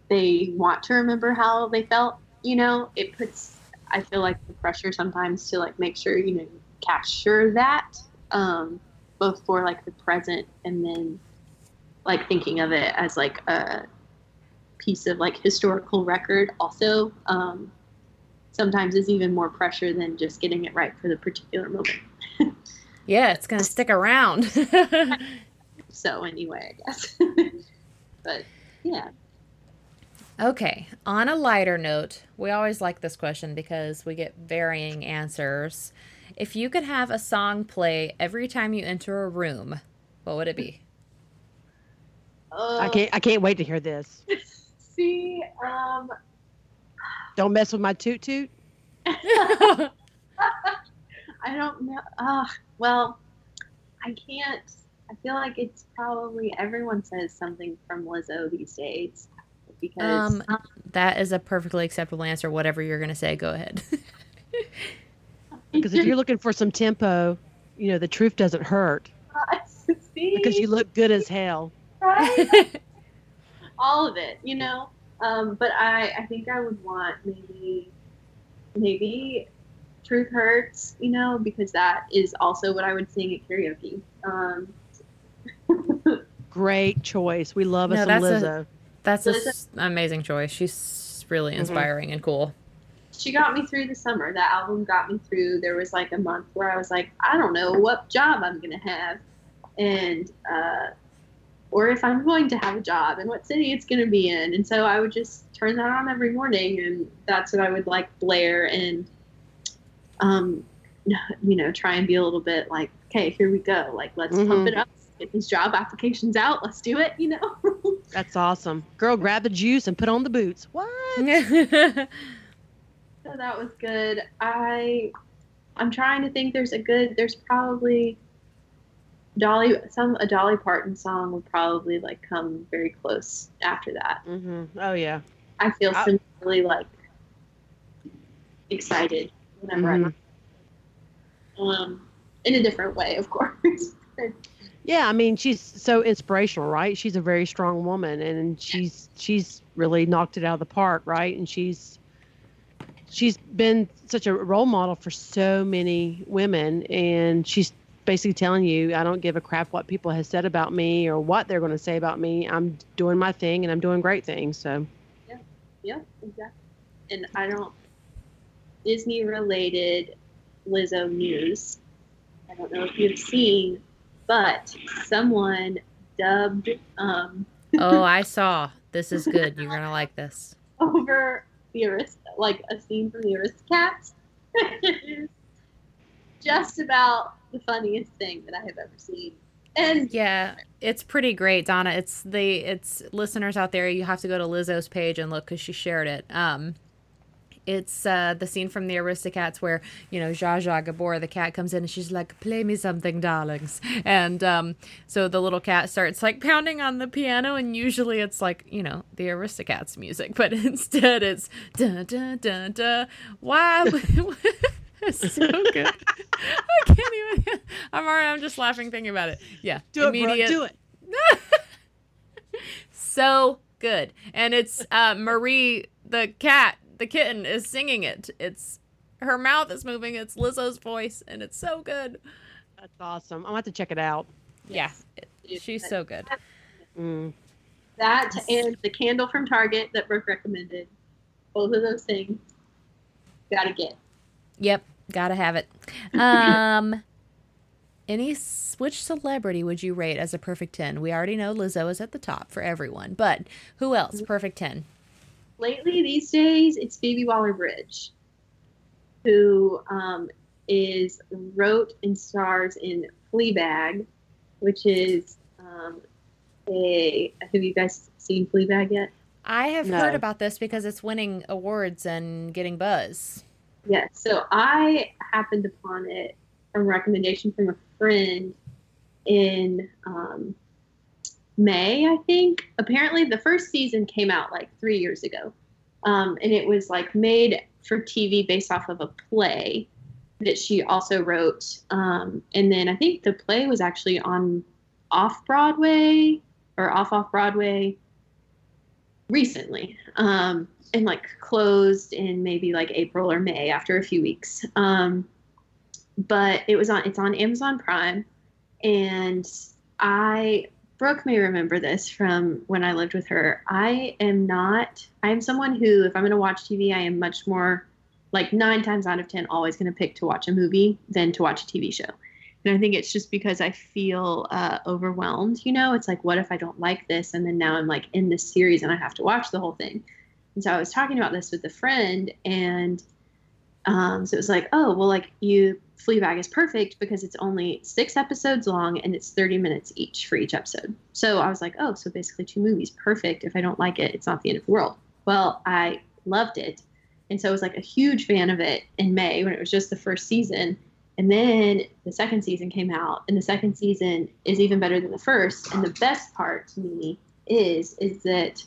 they want to remember how they felt you know it puts I feel like the pressure sometimes to like make sure you know capture that um, both for like the present and then like thinking of it as like a piece of like historical record also um, sometimes is even more pressure than just getting it right for the particular moment. [LAUGHS]
yeah, it's gonna stick around. [LAUGHS]
so anyway, I guess. [LAUGHS] but yeah.
Okay, on a lighter note, we always like this question because we get varying answers. If you could have a song play every time you enter a room, what would it be?
Uh, I can't I can't wait to hear this. [LAUGHS]
See, um
Don't mess with my toot toot.
I don't know. Uh, well, I can't. I feel like it's probably everyone says something from Lizzo these days because
um, that is a perfectly acceptable answer. Whatever you're going to say, go ahead. [LAUGHS]
Because if you're looking for some tempo, you know the truth doesn't hurt. [LAUGHS] because you look good as hell.
Right? [LAUGHS] All of it, you know. Um, but I, I think I would want maybe, maybe, truth hurts, you know, because that is also what I would sing at karaoke. Um,
Great choice. We love us no, some Lizzo. A,
that's an amazing choice. She's really mm-hmm. inspiring mm-hmm. and cool.
She got me through the summer. That album got me through. There was like a month where I was like, I don't know what job I'm gonna have, and uh, or if I'm going to have a job and what city it's gonna be in. And so I would just turn that on every morning, and that's what I would like blare and, um, you know, try and be a little bit like, okay, here we go. Like let's mm-hmm. pump it up get these job applications out. Let's do it, you know? [LAUGHS]
That's awesome. Girl, grab the juice and put on the boots. What? [LAUGHS] so
that was good. I I'm trying to think there's a good there's probably Dolly some a Dolly Parton song would probably like come very close after that.
Mm-hmm. Oh yeah.
I feel I, similarly like excited whenever mm-hmm. I'm um in a different way, of course.
Yeah, I mean, she's so inspirational, right? She's a very strong woman, and she's she's really knocked it out of the park, right? And she's she's been such a role model for so many women, and she's basically telling you, I don't give a crap what people have said about me or what they're going to say about me. I'm doing my thing, and I'm doing great things. So.
Yeah. Yeah. Exactly. And I don't Disney related Lizzo news. I don't know if you've seen but someone dubbed. Um, [LAUGHS]
oh, I saw. This is good. You're gonna like this.
Over the Arist, like a scene from the Aristocats. [LAUGHS] just about the funniest thing that I have ever seen. And
yeah, it's pretty great, Donna. It's the it's listeners out there. You have to go to Lizzo's page and look because she shared it. Um, it's uh, the scene from the Aristocats where you know Zsa Zsa Gabor, the cat, comes in and she's like, "Play me something, darlings," and um, so the little cat starts like pounding on the piano, and usually it's like you know the Aristocats music, [LAUGHS] but instead it's da da da da. Wow, [LAUGHS] it's so good. [LAUGHS] I can't even. I'm already. I'm just laughing thinking about it. Yeah,
Do it, bro. Do it.
so good, and it's uh, Marie the cat the kitten is singing it. It's her mouth is moving. It's Lizzo's voice, and it's so good.
That's awesome. I'm gonna have to check it out.
Yeah, she's so good.
Mm. That and the candle from Target that Brooke recommended. Both of those things. Gotta get.
Yep, gotta have it. Um, [LAUGHS] any which celebrity would you rate as a perfect ten? We already know Lizzo is at the top for everyone, but who else? Perfect ten
lately these days it's Phoebe Waller Bridge, who um, is wrote and stars in Fleabag, which is um, a. Have you guys seen Fleabag yet?
I have no. heard about this because it's winning awards and getting buzz.
Yes, yeah, so I happened upon it from recommendation from a friend in um, May, I think. Apparently, the first season came out like three years ago. Um, and it was like made for TV based off of a play that she also wrote. Um, and then I think the play was actually on off Broadway or off off Broadway recently. Um, and like closed in maybe like April or May after a few weeks. Um, but it was on it's on Amazon Prime and I Brooke may remember this from when I lived with her. I am not, I am someone who, if I'm going to watch TV, I am much more like nine times out of 10, always going to pick to watch a movie than to watch a TV show. And I think it's just because I feel uh, overwhelmed. You know, it's like, what if I don't like this? And then now I'm like in this series and I have to watch the whole thing. And so I was talking about this with a friend, and um, so it was like, oh, well, like you Fleabag is perfect because it's only six episodes long and it's 30 minutes each for each episode. So I was like, oh, so basically two movies. Perfect. If I don't like it, it's not the end of the world. Well, I loved it. And so I was like a huge fan of it in May when it was just the first season. And then the second season came out, and the second season is even better than the first. And the best part to me is is that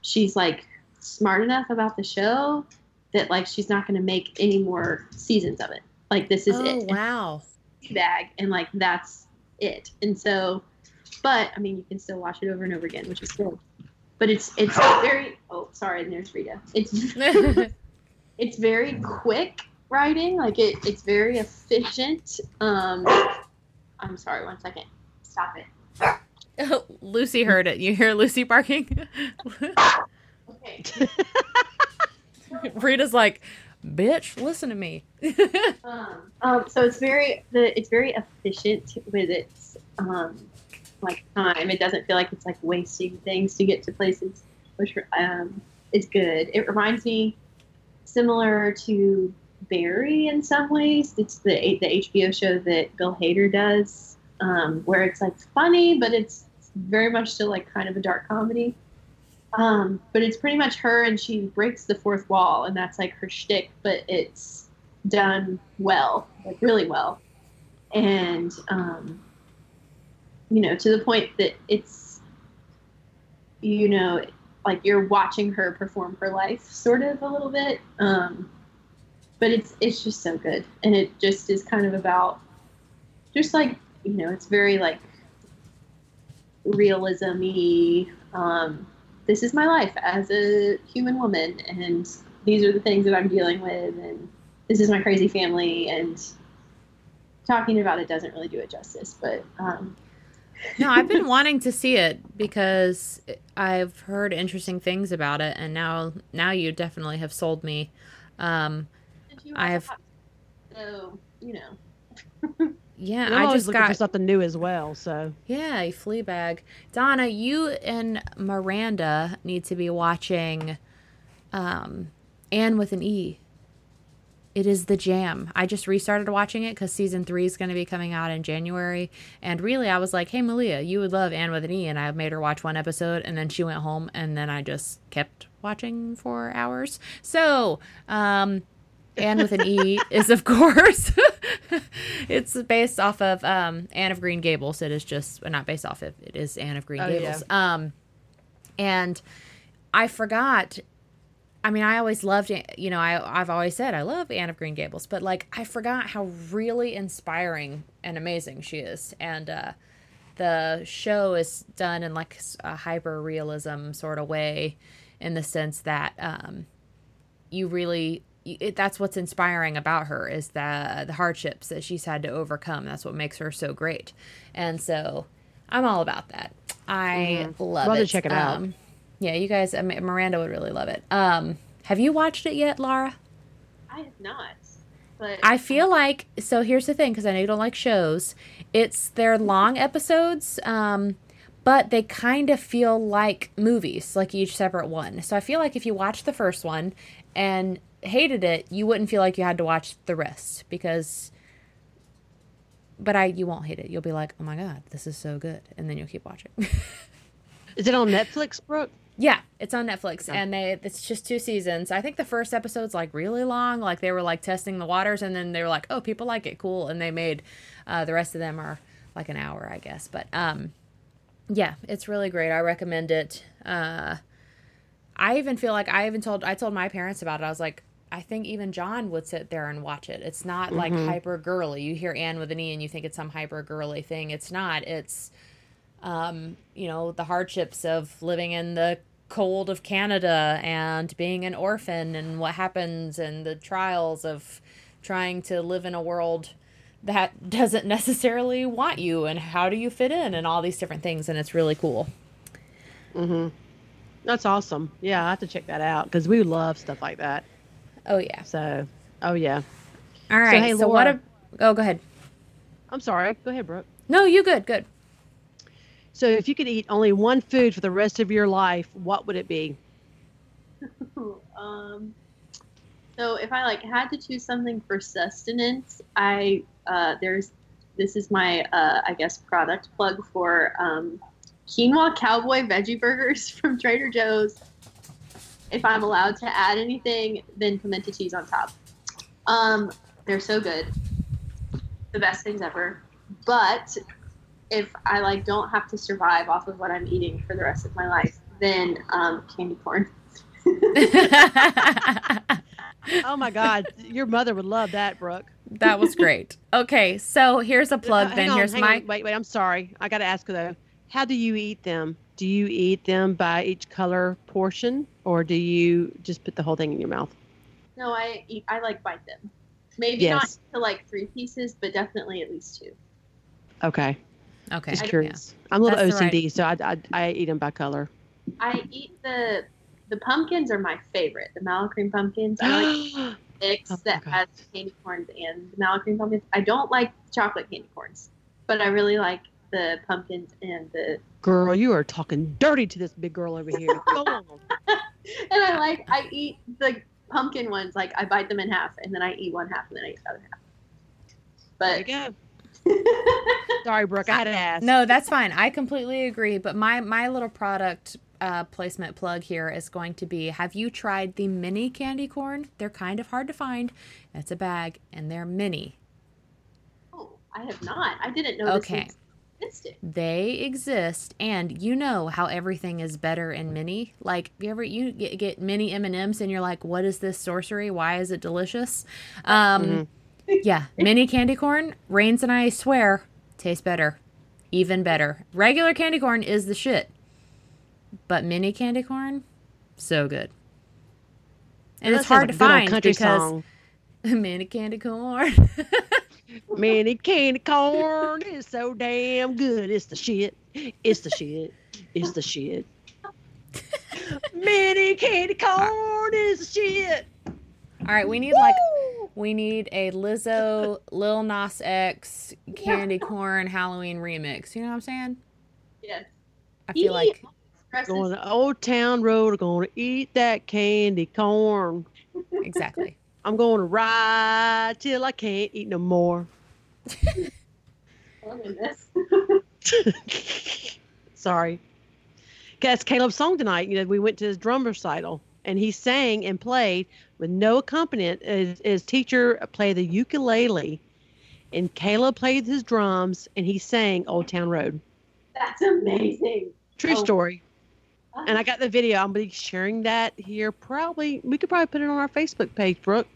she's like smart enough about the show that like she's not going to make any more seasons of it. Like this is
oh,
it.
Wow.
Bag and like that's it. And so, but I mean, you can still watch it over and over again, which is good. But it's it's [GASPS] very. Oh, sorry. And there's Rita. It's [LAUGHS] [LAUGHS] it's very quick writing. Like it it's very efficient. Um, I'm sorry. One second. Stop it. [LAUGHS]
Lucy heard it. You hear Lucy barking? okay. [LAUGHS] Rita's like, bitch, listen to me. [LAUGHS]
um, um, so it's very the it's very efficient with its um, like time. It doesn't feel like it's like wasting things to get to places, which um, is good. It reminds me similar to Barry in some ways. It's the the HBO show that Bill Hader does, um, where it's like funny, but it's very much still like kind of a dark comedy. Um, but it's pretty much her, and she breaks the fourth wall, and that's like her shtick. But it's done well, like really well, and um, you know, to the point that it's, you know, like you're watching her perform her life, sort of a little bit. Um, but it's it's just so good, and it just is kind of about, just like you know, it's very like realism-y. This is my life as a human woman, and these are the things that I'm dealing with, and this is my crazy family, and talking about it doesn't really do it justice, but. Um,
no, I've been [LAUGHS] wanting to see it because I've heard interesting things about it, and now now you definitely have sold me. Um, I have.
So you know. [LAUGHS]
Yeah,
I'm I just looking got for something new as well. So
yeah, a Fleabag. Donna, you and Miranda need to be watching um, Anne with an E. It is the jam. I just restarted watching it because season three is going to be coming out in January. And really, I was like, hey, Malia, you would love Anne with an E. And I made her watch one episode. And then she went home. And then I just kept watching for hours. So, um, Anne with an E is, of course, [LAUGHS] it's based off of um, Anne of Green Gables. It is just, not based off of, it is Anne of Green
Oh,
Gables. Um, and I forgot I mean, I always loved, you know, I, I've always said I love Anne of Green Gables, but like I forgot how really inspiring and amazing she is. And uh, the show is done in like a hyper realism sort of way, in the sense that um, you really, it, that's what's inspiring about her is the the hardships that she's had to overcome. That's what makes her so great. And so I'm all about that. I love
Love
it.
to check it out.
Um, yeah, you guys, I mean, Miranda would really love it. Um, have you watched it yet, Laura?
I have not. But
I feel like so. Here's the thing, because I know you don't like shows. It's they're long episodes, um, but they kind of feel like movies, like each separate one. So I feel like if you watch the first one and hated it, you wouldn't feel like you had to watch the rest because. But I, you won't hate it. You'll be like, "Oh my god, this is so good," and then you'll keep watching. [LAUGHS]
Is it on Netflix, Brooke?
Yeah, it's on Netflix, and they it's just two seasons. I think the first episode's like really long, like they were like testing the waters, and then they were like, "Oh, people like it, cool," and they made uh, the rest of them are like an hour, I guess. But um, yeah, it's really great. I recommend it. Uh, I even feel like I even told I told my parents about it. I was like, I think even John would sit there and watch it. It's not like hyper girly. You hear Anne with an E and you think it's some hyper girly thing. It's not. It's um, you know, the hardships of living in the cold of Canada and being an orphan and what happens and the trials of trying to live in a world that [LAUGHS] doesn't necessarily want you and how do you fit in and all these different things and it's really cool. Hmm.
That's awesome. Yeah, I have to check that out because we love stuff like that.
Oh yeah.
So, oh yeah.
All right. So,
hey,
what
Laura.
a Oh, go ahead.
I'm sorry. Go ahead, Brooke.
No, you good. Good.
So, if you could eat only one food for the rest of your life, what would it be? [LAUGHS]
um, so if I like had to choose something for sustenance, I uh, there's this is my uh, I guess product plug for um, quinoa cowboy veggie burgers [LAUGHS] from Trader Joe's. If I'm allowed to add anything, then pimento cheese on top. Um, they're so good, the best things ever. But if I like don't have to survive off of what I'm eating for the rest of my life, then um, candy corn. [LAUGHS]
Oh my God, your mother would love that, Brooke.
that was great. Okay, so here's a plug
Uh,
then.
on,
here's my
on. Wait, wait. I'm sorry. I got to ask though. How do you eat them? Do you eat them by each color portion, or do you just put the whole thing in your mouth?
No, I eat, I like bite them. Maybe
Yes.
not to like three pieces, but definitely at least two.
Okay,
Okay.
just
I-
curious. I'm a little
That's the
OCD, so I, I I eat them by color.
I eat the the pumpkins are my favorite. The mallow cream pumpkins. I like [GASPS] mix
Oh
that
God.
has candy corns and the mallow pumpkins. I don't like chocolate candy corns, but I really like the pumpkins and the
Girl, you are talking dirty to this big girl over here. Go [LAUGHS] on.
and I like I eat the pumpkin ones. Like I bite them in half and then I eat one half and then I eat the other half.
There you
But
go. [LAUGHS] Sorry, Brooke. I had to ask.
No, that's fine. I completely agree. But my my little product uh, placement plug here is going to be: Have you tried the mini candy corn? They're kind of hard to find. It's a bag, and they're mini.
oh, I have not. I didn't know
Okay.
Existed.
They exist, and you know how everything is better in mini. Like, you ever you get, get mini M and M's, and you're like, "What is this sorcery? Why is it delicious?" Um, yeah, mini candy corn. Rains and I swear, taste better, even better. Regular candy corn is the shit, but mini candy corn, so good. And
That
it's hard to
like
find because
song. [LAUGHS]
mini candy corn. [LAUGHS]
Mini candy corn is so damn good. It's the shit. It's the shit. It's the shit. Mini candy corn is the shit.
All right, we need like we need a Lizzo, Lil Nas X, candy corn Halloween remix. You know what I'm saying?
Yes.
I feel like
Dresses-
Going to Old Town Road, going to eat that candy corn.
exactly.
I'm going to ride till I can't eat no more. [LAUGHS] Sorry. That's Caleb's song tonight. You know, we went to his drum recital and he sang and played with no accompaniment. His, his teacher played the ukulele and Caleb played his drums and he sang Old Town Road.
That's amazing.
True
Oh.
story. And I got the video. I'm gonna be sharing that here. Probably we could probably put it on our Facebook page, Brooke.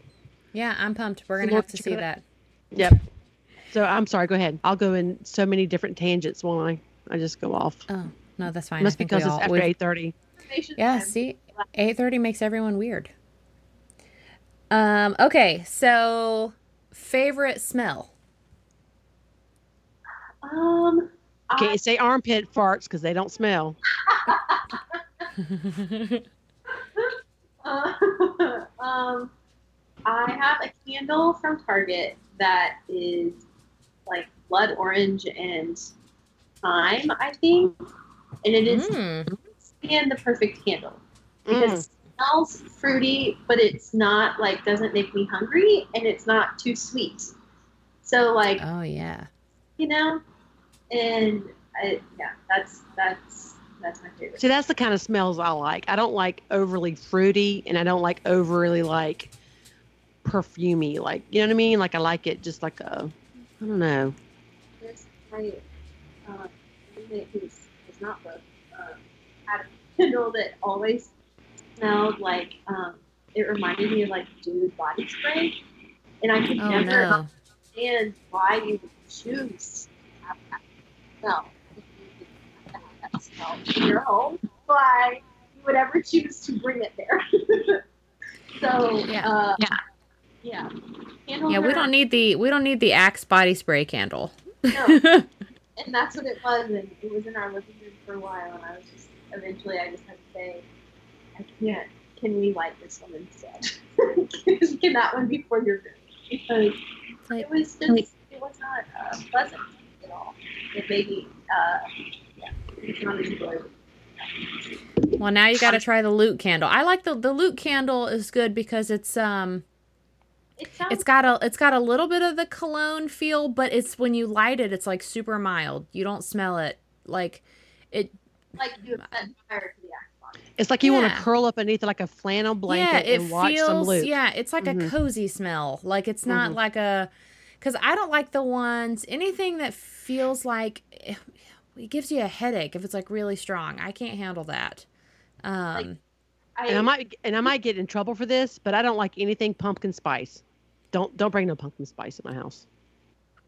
Yeah, I'm pumped. We're gonna
More
have to see that.
Yep. So I'm sorry. Go ahead. I'll go in so many different tangents while I I just go off.
Oh no, that's fine.
Must
think
because it's
all-
after
we've-
eight thirty.
Yeah,
time.
see, eight thirty makes everyone weird. Um. Okay, so favorite smell.
Um,
Can't
I,
say armpit farts because they don't smell? [LAUGHS] [LAUGHS]
uh, [LAUGHS] um, I have a candle from Target that is like blood orange and thyme, I think, and it is
Mm.
and the perfect candle because
Mm.
it smells fruity, but it's not like doesn't make me hungry, and it's not too sweet. So like
Oh yeah.
you know, and I, yeah, that's that's that's my favorite.
See, that's the kind of smells I like. I don't like overly fruity, and I don't like overly like perfumey. Like you know what I mean? Like I like it just like a, I don't know.
There's my uh, roommate who's who's not broke um, had a candle that always smelled like um, it reminded me of like dude body spray, and I could
Oh
never
no.
understand why you would choose to have that smell. If you didn't have to have that smell in your home, why you would ever choose to bring it there? [LAUGHS] so
Yeah.
uh,
Yeah.
yeah, Candles
Yeah, we don't need the we don't need the Axe body spray candle.
No. [LAUGHS] and that's what it was, and it was in our living room for a while, and I was just eventually I just had to say, I can't. Can we light this one instead? [LAUGHS] Can that one be for your room? Because
like,
it was just it was not uh, pleasant at all. It made me uh, yeah, it's not enjoyable.
Well, now you got to try the Loot candle. I like the the Loot candle is good because it's um
it
it's got a it's got a little bit of the cologne feel, but it's when you light it, it's like super mild. You don't smell it like it.
like you have set fire to the axe box.
It's like you want to curl up beneath like a flannel
yeah,
blanket
it
and watch some
feels.
loot.
Yeah, it's like a
Mhm.
cozy smell. Like it's not
Mhm.
like a because I don't like the ones anything that feels like it gives you a headache if it's like really strong. I can't handle that. Um,
I,
And I might and I might get in trouble for this, but I don't like anything pumpkin spice. Don't don't bring no pumpkin spice in my house.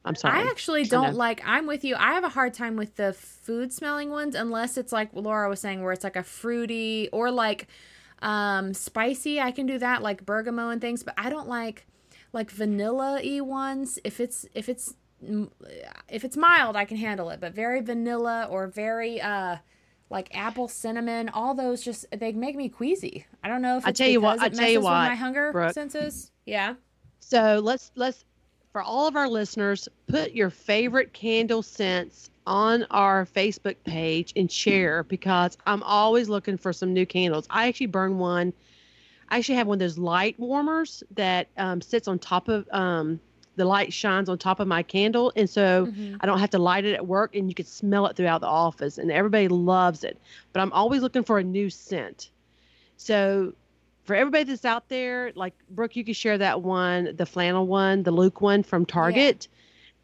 I'm sorry.
I actually don't
know.
like. I'm with you. I have a hard time with the food smelling ones unless it's like Laura was saying, where it's like a fruity or like um spicy. I can do that, like bergamot and things. But I don't like like vanilla y ones. If it's if it's if it's mild, I can handle it. But very vanilla or very uh like apple cinnamon, all those just they make me queasy. I don't know if
I tell you what- I tell you what,
my hunger
Brooke.
senses. Yeah.
So let's let's for all of our listeners, put your favorite candle scents on our Facebook page and share because I'm always looking for some new candles. I actually burn one. I actually have one of those light warmers that um, sits on top of um, the light shines on top of my candle, and so
Mhm.
I don't have to light it at work, and you can smell it throughout the office, and everybody loves it. But I'm always looking for a new scent. So for everybody that's out there, like Brooke, you can share that one, the flannel one, the Luke one from Target,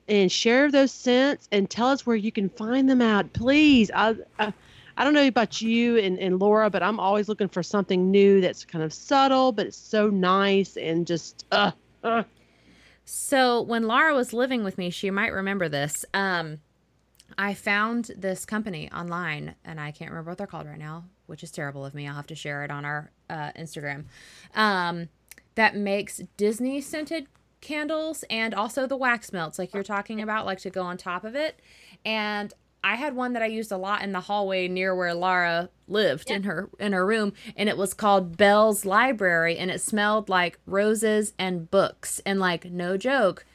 and share those scents and tell us where you can find them out, please. I, I, I don't know about you and, and Laura, but I'm always looking for something new that's kind of subtle, but it's so nice and just uh, uh.
So when Laura was living with me, she might remember this. Um, I found this company online, and I can't remember what they're called right now, which is terrible of me. I'll have to share it on our uh, Instagram. Um, that makes Disney scented candles and also the wax melts, like you're talking about, like to go on top of it. And I had one that I used a lot in the hallway near where Laura lived in her in her room, and it was called Belle's Library, and it smelled like roses and books, and like no joke,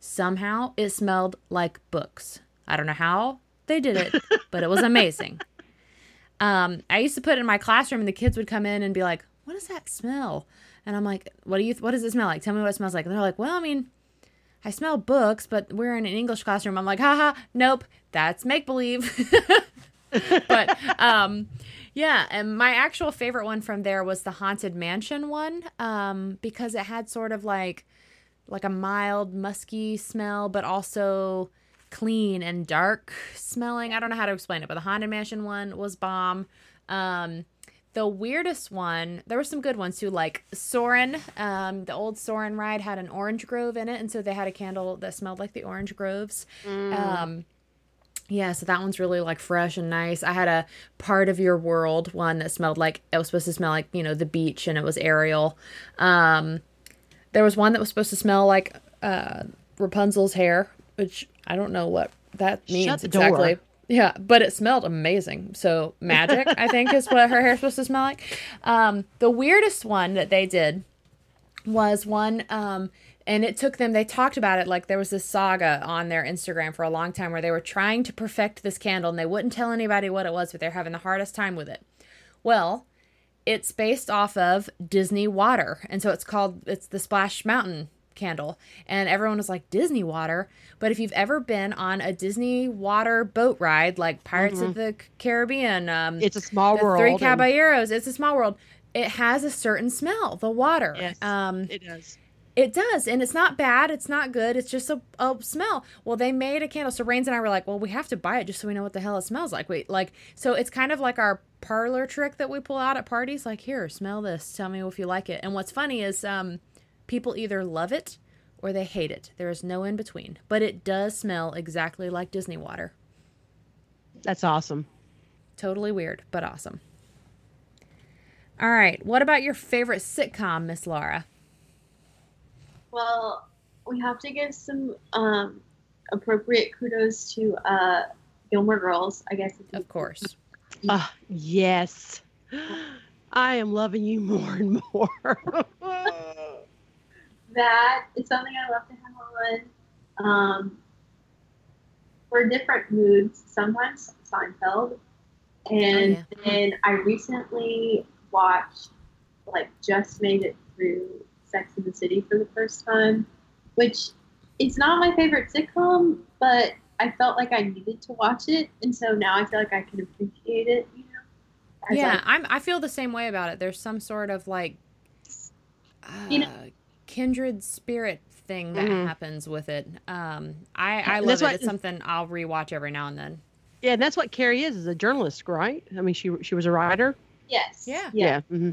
somehow it smelled like books. I don't know how they did it, [LAUGHS] but it was amazing. Um, I used to put it in my classroom, and the kids would come in and be like, "What does that smell?" And I'm like, what do you, what does it smell like? Tell me what it smells like. And they're like, well, I mean, I smell books, but we're in an English classroom. I'm like, haha, nope, that's make believe. [LAUGHS] but um, yeah, and my actual favorite one from there was the haunted mansion one um, because it had sort of like like a mild musky smell, but also clean and dark smelling. I don't know how to explain it, but the haunted mansion one was bomb. Um, the weirdest one, there were some good ones too, like Soarin' Um, the old Soarin' ride had an orange grove in it, and so they had a candle that smelled like the orange groves. Mm. Um, yeah, so that one's really like fresh and nice. I had a part of your world one that smelled like it was supposed to smell like you know the beach, and it was Ariel. Um, there was one that was supposed to smell like uh, Rapunzel's hair, which I don't know what that means exactly. Door. Yeah, but it smelled amazing. So magic, I think, is what her hair's supposed to smell like. Um, the weirdest one that they did was one, um, and it took them. They talked about it like there was this saga on their Instagram for a long time where they were trying to perfect this candle and they wouldn't tell anybody what it was, but they're having the hardest time with it. Well, it's based off of Disney water, and so it's called it's the Splash Mountain candle and everyone was like disney water but if you've ever been on a disney water boat ride like pirates mm-hmm. of the caribbean um
it's a small world
three caballeros and... it's a small world it has a certain smell the water
yes, um it does
it does and it's not bad it's not good it's just a, a smell well they made a candle so rains and i were like well we have to buy it just so we know what the hell it smells like wait like so it's kind of like our parlor trick that we pull out at parties like here smell this tell me if you like it and what's funny is um People either love it or they hate it. There is no in between. But it does smell exactly like Disney water.
That's awesome.
Totally weird, but awesome. All right. What about your favorite sitcom, Miss Laura?
Well, we have to give some um, appropriate kudos to uh, Gilmore Girls, I guess.
Of course.
Uh, yes. I am loving you more and more. [LAUGHS]
that is something I love to have on. Um, for different moods, sometimes Seinfeld. And oh, yeah. then I recently watched, like, just made it through Sex in the City for the first time, which is not my favorite sitcom, but I felt like I needed to watch it. And so now I feel like I can appreciate it, you know?
yeah, I, I'm, I feel the same way about it. There's some sort of like, uh, you know, uh, kindred spirit thing that mm-hmm. happens with it. Um, I, I love it. it's something I'll rewatch every now and then.
Yeah, and that's what Carrie is, is a journalist, right? I mean, she she was a writer.
Yes.
Yeah.
Yeah. yeah. Mm-hmm.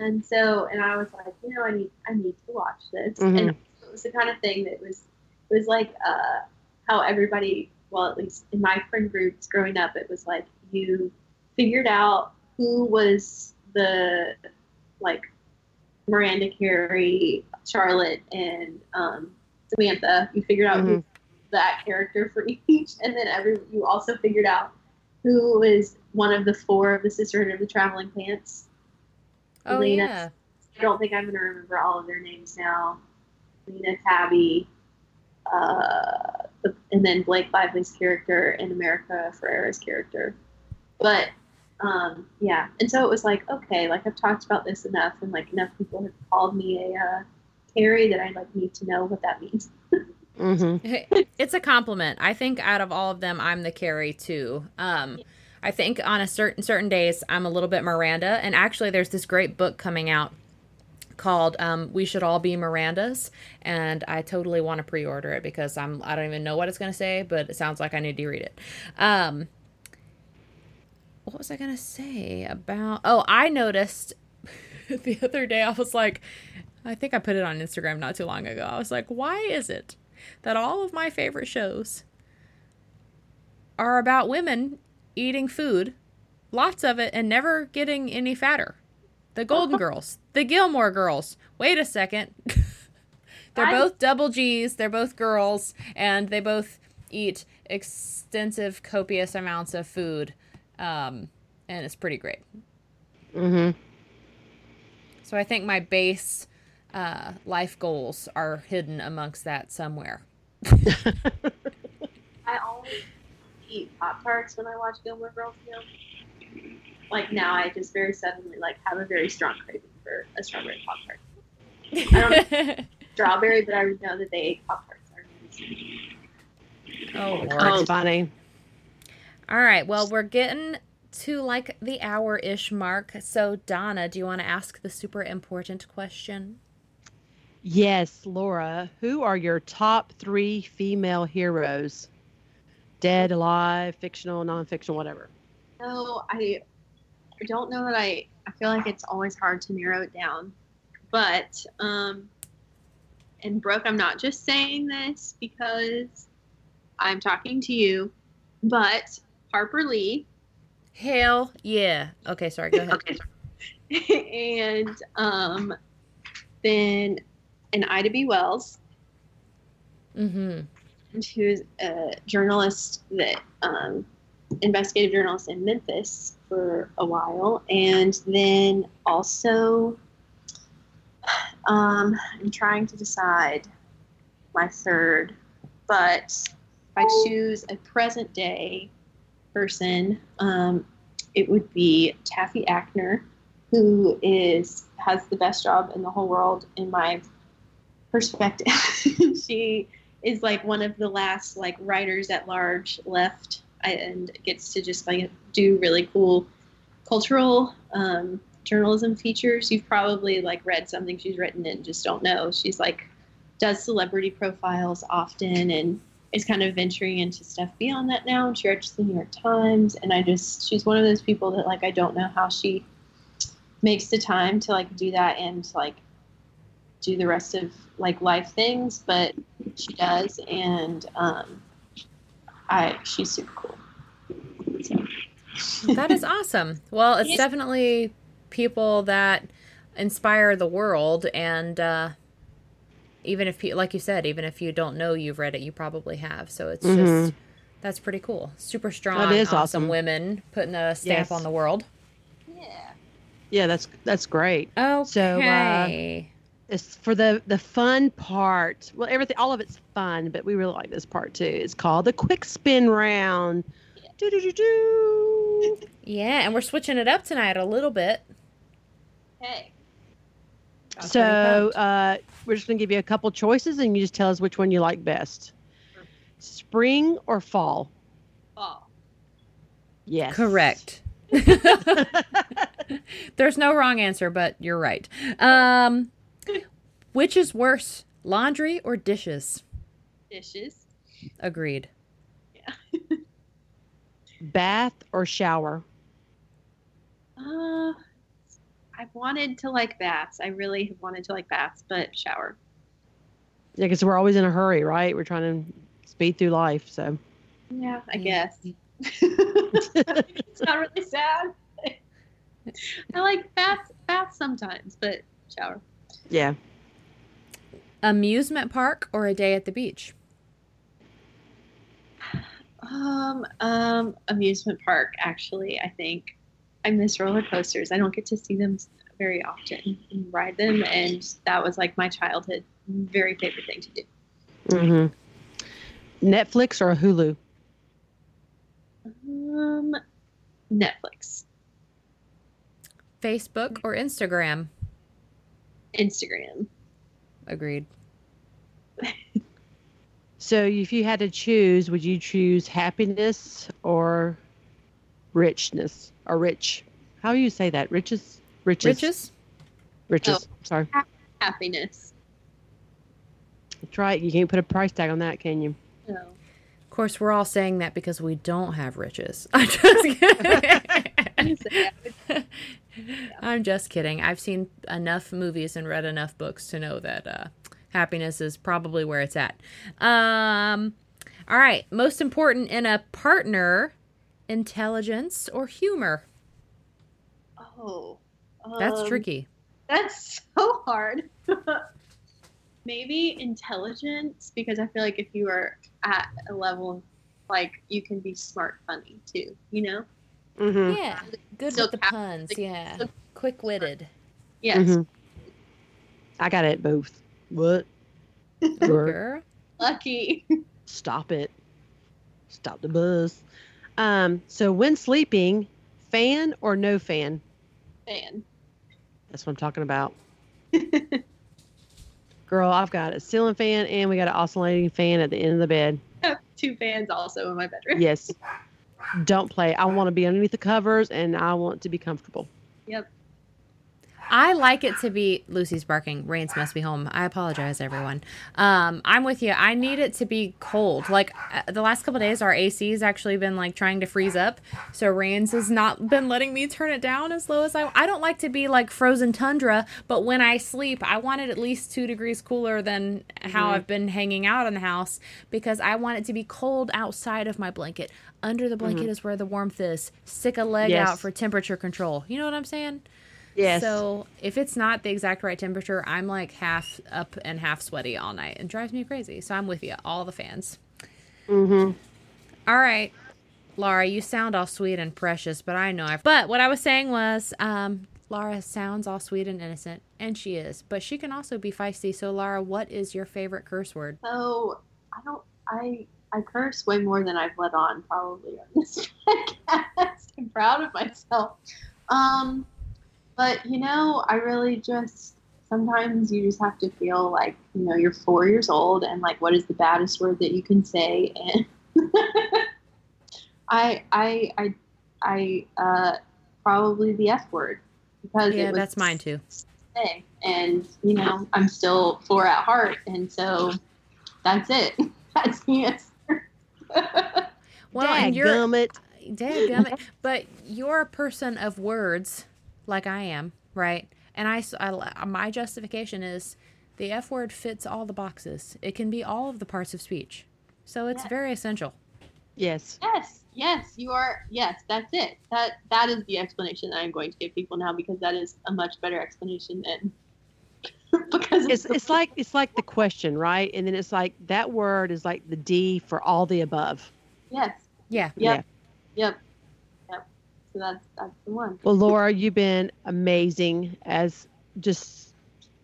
And so, and I was like, you know, I need I need to watch this, mm-hmm. and it was the kind of thing that was it was like uh, how everybody, well, at least in my friend groups growing up, it was like you figured out who was the like Miranda Carrie, Charlotte, and um, Samantha. You figured out mm-hmm. who that character for [LAUGHS] each, and then every you also figured out who is one of the four of the Sisterhood of the Traveling Pants.
Oh Lena, yeah.
I don't think I'm gonna remember all of their names now. Lena Tibby, uh, and then Blake Lively's character and America Ferrera's character. But um, yeah, and so it was like, okay, like I've talked about this enough, and like enough people have called me a uh, Carrie that I like need to know what that means. [LAUGHS]
mm-hmm. It's a compliment. I think out of all of them, I'm the Carrie too. Um, I think on a certain certain days, I'm a little bit Miranda, and actually, there's this great book coming out called um, "We Should All Be Mirandas," and I totally want to pre-order it because I'm I don't even know what it's going to say, but it sounds like I need to read it. Um, what was I going to say about. Oh, I noticed [LAUGHS] the other day, I was like, I think I put it on Instagram not too long ago. I was like, why is it that all of my favorite shows are about women eating food, lots of it, and never getting any fatter? The Golden [LAUGHS] Girls, the Gilmore Girls. Wait a second. [LAUGHS] they're I... both double G's, they're both girls, and they both eat extensive, copious amounts of food um, and it's pretty great.
Mm-hmm.
So I think my base uh, life goals are hidden amongst that somewhere. [LAUGHS]
I always eat Pop Tarts when I watch Gilmore Girls. You Like now, I just very suddenly like have a very strong craving for a strawberry Pop Tart. I don't know [LAUGHS] strawberry, but I know that they ate Pop Tarts.
oh, Lord.
That's funny.
All right. Well, we're getting to like the hour ish mark. So, Donna, do you want to ask the super important question?
Yes, Laura. Who are your top three female heroes? Dead, alive, fictional, non-fictional, whatever.
No, I I don't know that I. I feel like it's always hard to narrow it down, but um, and Brooke, I'm not just saying this because I'm talking to you, but Harper Lee
Hell yeah. Okay, sorry. Go ahead.
okay, [LAUGHS] and um, then and Ida B. Wells,
Mm-hmm.
Who's a journalist that um, investigative journalist in Memphis for a while, and then also um, I'm trying to decide my third, but if I choose a present day person, um, it would be Taffy Akner, who is has the best job in the whole world in my perspective. [LAUGHS] she is like one of the last like writers at large left and gets to just like do really cool cultural um, journalism features. You've probably like read something she's written and just don't know. She's like does celebrity profiles often and is kind of venturing into stuff beyond that now. And she writes the new york times. And i just she's one of those people that like i don't know how she makes the time to like do that and like do the rest of like life things but she does and um i she's super cool so.
that is awesome. Well, it's
Yes.
definitely people that inspire the world, and uh, even if, you, like you said, even if you don't know you've read it, you probably have. So it's
Mhm.
just that's pretty cool. Super strong,
is
awesome,
awesome.
women putting a stamp
Yes.
on the world.
yeah
Yeah, that's that's great.
Okay.
So, uh, It's for the the fun part. Well, everything, all of it's fun, but we really like this part too. It's called the quick spin round. Do do do do.
yeah, and we're switching it up tonight a little bit.
hey
Got pretty
So uh, we're just gonna give you a couple choices, and you just tell us which one you like best. Spring or fall?
oh
Yes.
correct. [LAUGHS] [LAUGHS] There's no wrong answer, but you're right. Um, which is worse, laundry or dishes?
dishes
Agreed. Yeah. [LAUGHS]
Bath or shower?
uh i've wanted to like baths i really have wanted to like baths but shower
Yeah, because we're always in a hurry, right? We're trying to speed through life. So
yeah i guess [LAUGHS] it's not really sad i like baths baths sometimes but shower
yeah,
Amusement park or a day at the beach?
Um, um, amusement park. Actually, I think I miss roller coasters. I don't get to see them very often and ride them, and that was like my childhood very favorite thing to do.
hmm Netflix or Hulu?
Um, Netflix,
Facebook or Instagram?
Instagram.
Agreed. [LAUGHS]
So if you had to choose, would you choose happiness or richness or rich? How do you say that? Riches? Riches.
Riches?
Riches. Oh. Sorry.
Happiness.
That's right. You can't put a price tag on that, can you?
No.
Of course, we're all saying that because we don't have riches. [LAUGHS] I'm just [LAUGHS] kidding. [LAUGHS] I'm just kidding. I've seen enough movies and read enough books to know that uh, happiness is probably where it's at. Um, all right. Most important in a partner, intelligence or humor?
Oh,
That's
um,
tricky.
That's [LAUGHS] so hard. [LAUGHS] Maybe intelligence because I feel like if you are at a level like you can be smart funny too, you know?
Mm-hmm.
Yeah. Good
So
with the
cap-
puns. Yeah.
so-
Quick witted.
Yes.
Mm-hmm. I got it both. What? [LAUGHS]
Girl.
Lucky.
Stop it. Stop the buzz. Um, so when sleeping, fan or no fan?
Fan.
That's what I'm talking about. [LAUGHS] Girl, I've got a ceiling fan and we got an oscillating fan at the end of the bed. [LAUGHS]
Two fans also in my bedroom.
Yes. Don't play. I want to be underneath the covers and I want to be comfortable.
Yep.
I like it to be Lucy's barking. Rains must be home. I apologize, everyone. Um, I'm with you. I need it to be cold. Like uh, the last couple days, our AC has actually been like trying to freeze up. So Rains has not been letting me turn it down as low as I. I don't like to be like frozen tundra, but when I sleep, I want it at least two degrees cooler than how I've been hanging out in the house because I want it to be cold outside of my blanket. Under the blanket is where the warmth is. Stick a leg
Yes.
out for temperature control. You know what I'm saying?
Yes.
So if it's not the exact right temperature, I'm like half up and half sweaty all night. and drives me crazy. So I'm with you, all the fans.
mm-hmm.
All right, Laura, you sound all sweet and precious, but I know I. But what I was saying was, um, Laura sounds all sweet and innocent, and she is, but she can also be feisty. So Laura, what is your favorite curse word?
So I don't. I I curse way more than I've let on probably on this [LAUGHS] podcast. I'm proud of myself. Um, but you know, I really just sometimes you just have to feel like you know you're four years old and like what is the baddest word that you can say [LAUGHS] and I I I I uh, probably the F word because
Yeah,
it was
that's mine too.
say. And, you know, I'm still four at heart. And so that's it. [LAUGHS] That's the answer. [LAUGHS]
Well, and you're
Dadgummit.
Dadgummit. but you're a person of words, like I am, right? And I, my justification is the F word fits all the boxes. It can be all of the parts of speech, so it's
Yeah.
very essential.
Yes.
yes, yes, you are. Yes, that's it. That That is the explanation that I'm going to give people now because that is a much better explanation than. [LAUGHS] because
It's it's like it's like the question, right? And then it's like that word is like the D for all the above.
Yes.
Yeah.
Yep. Yep. Yep. So that's that's the one.
Well, Laura, you've been amazing as just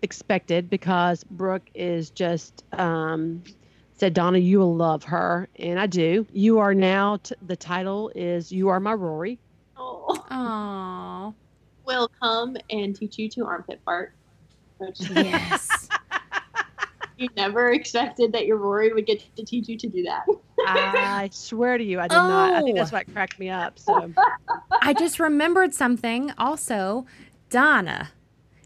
expected because Brooke is just um, said, Donna, you will love her. And I do. You are now, t- the title is You Are My Rory.
Oh.
Aww.
Will come and teach you to armpit fart. Which
Yes.
You never expected that your Rory would get to teach you to do that.
Ah, I swear to you, I did not. I think
Oh.
that's what cracked me up. So,
I just remembered something. Also, Donna,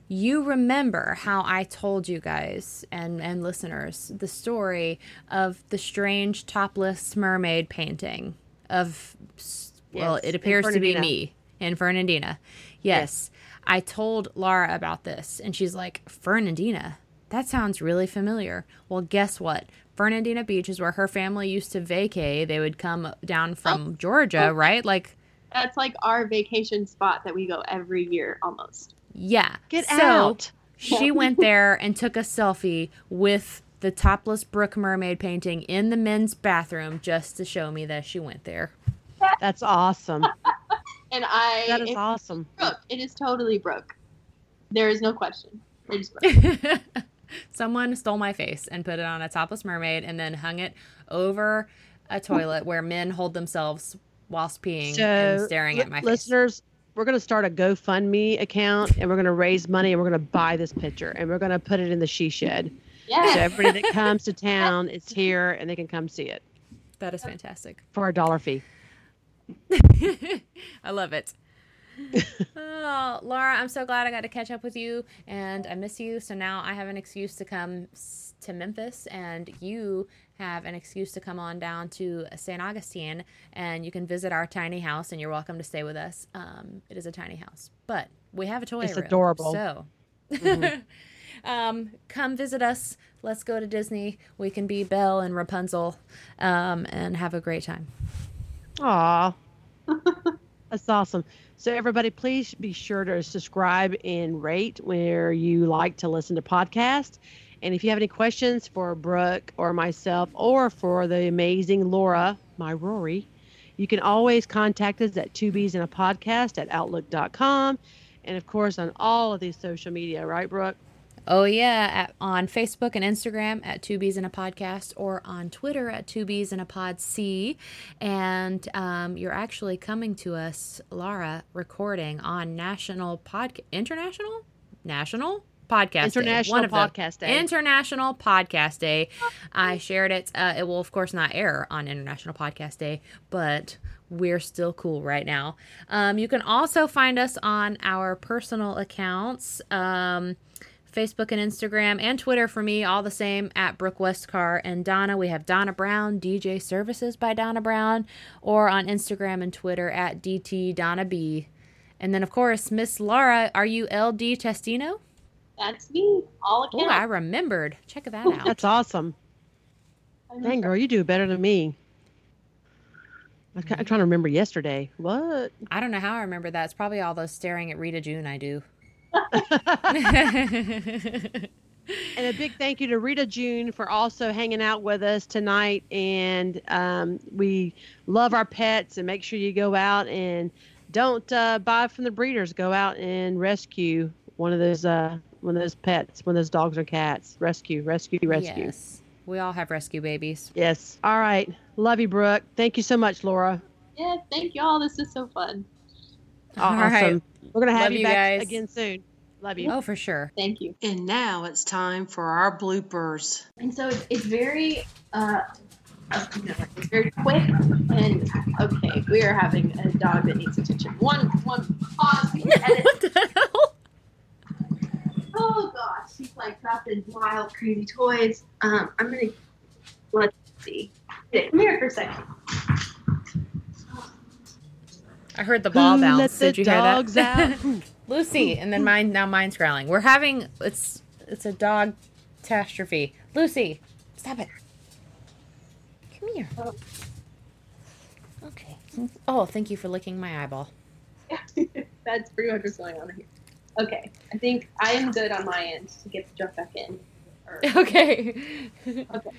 you remember how I told you guys and, and listeners the story of the strange topless mermaid painting of, well,
Yes,
it appears to be me in Fernandina. Yes. I told Laura about this, and she's like, Fernandina? That sounds really familiar. Well, guess what? Fernandina Beach is where her family used to vacay. They would come down oh, from Georgia, oh. right? Like,
That's like our vacation spot that we go every year almost.
Yeah.
get
so
out.
She went [LAUGHS] there and took a selfie with the topless Brooke mermaid painting in the men's bathroom just to show me that she went there.
That's awesome. [LAUGHS]
And I
That is
it's
awesome.
Brooke. It is totally Brooke. There is no question. It is Brooke. [LAUGHS]
Someone stole my face and put it on a topless mermaid and then hung it over a toilet where men hold themselves whilst peeing and staring
li-
at my face.
listeners, we're going to start a GoFundMe account and we're going to raise money and we're going to buy this picture and we're going to put it in the she shed. So everybody that [LAUGHS] comes to town is here and they can come see it
That is fantastic.
for a dollar fee. [LAUGHS]
I love it. [LAUGHS] oh, Laura, I'm so glad I got to catch up with you and I miss you. So now I have an excuse to come to Memphis and you have an excuse to come on down to St. Augustine and you can visit our tiny house and you're welcome to stay with us. Um, it is a tiny house, but we have a toy
It's
room.
adorable.
So
Mhm. [LAUGHS]
um, come visit us. Let's go to Disney. We can be Belle and Rapunzel um, and have a great time.
Aw. [LAUGHS] That's awesome. So, everybody, please be sure to subscribe and rate where you like to listen to podcasts. And if you have any questions for Brooke or myself or for the amazing Laura, my Rory, you can always contact us at two bees in a podcast at outlook.com. And of course, on all of these social media, right, Brooke?
Oh yeah, at, on Facebook and Instagram at Two Bees in a Podcast, or on Twitter at Two Bees in a Pod C. And um, you're actually coming to us, Laura, recording on national podcast, international, national, podcast
International
day.
Podcast Day.
International Podcast Day. I shared it. Uh, it will, of course, not air on International Podcast Day, but we're still cool right now. Um, you can also find us on our personal accounts. Um, Facebook and Instagram and Twitter for me, all the same at Brooke Westcar and Donna. We have Donna Brown, DJ Services by Donna Brown, or on Instagram and Twitter at DT Donna B. And then, of course, Miss Laura, are you LD Testino?
That's me. All
Oh, I remembered. Check that out.
That's awesome. Dang, girl, you do better than me. I'm I'm trying to remember yesterday. What?
I don't know how I remember that. It's probably all those staring at Rita June I do.
And a big thank you to Rita June for also hanging out with us tonight. And um, we love our pets and make sure you go out and don't uh, buy from the breeders. Go out and rescue one of those uh, one of those pets, one of those dogs or cats. Rescue, rescue, rescue.
Yes. We all have rescue babies.
Yes. All right. Love you, Brooke. Thank you so much, Laura.
Yeah, thank y'all. This is so fun.
All
awesome.
right.
We're gonna have
Love
you,
you
back
guys.
again soon. Love you.
Oh, for sure.
Thank you.
And now it's time for our bloopers.
And so it's, it's very, uh, no, it's very quick. And okay, we are having a dog that needs attention. One, one pause. We [LAUGHS] edit.
what the hell?
Oh gosh, she's like dropping wild, crazy toys. Um, I'm gonna let's see. Okay, come here for a second.
I heard the ball
Who
bounce.
let the
Did you hear that?
out? [LAUGHS]
Lucy, and then mine. Now mine's growling. We're having it's it's a dog catastrophe. Lucy, stop it. Come here. Okay. Oh, thank you for licking my eyeball. [LAUGHS]
That's pretty much what's going on here. Okay, I think I am good on my end to get the jump back in. Or- [LAUGHS]
Okay.
Okay.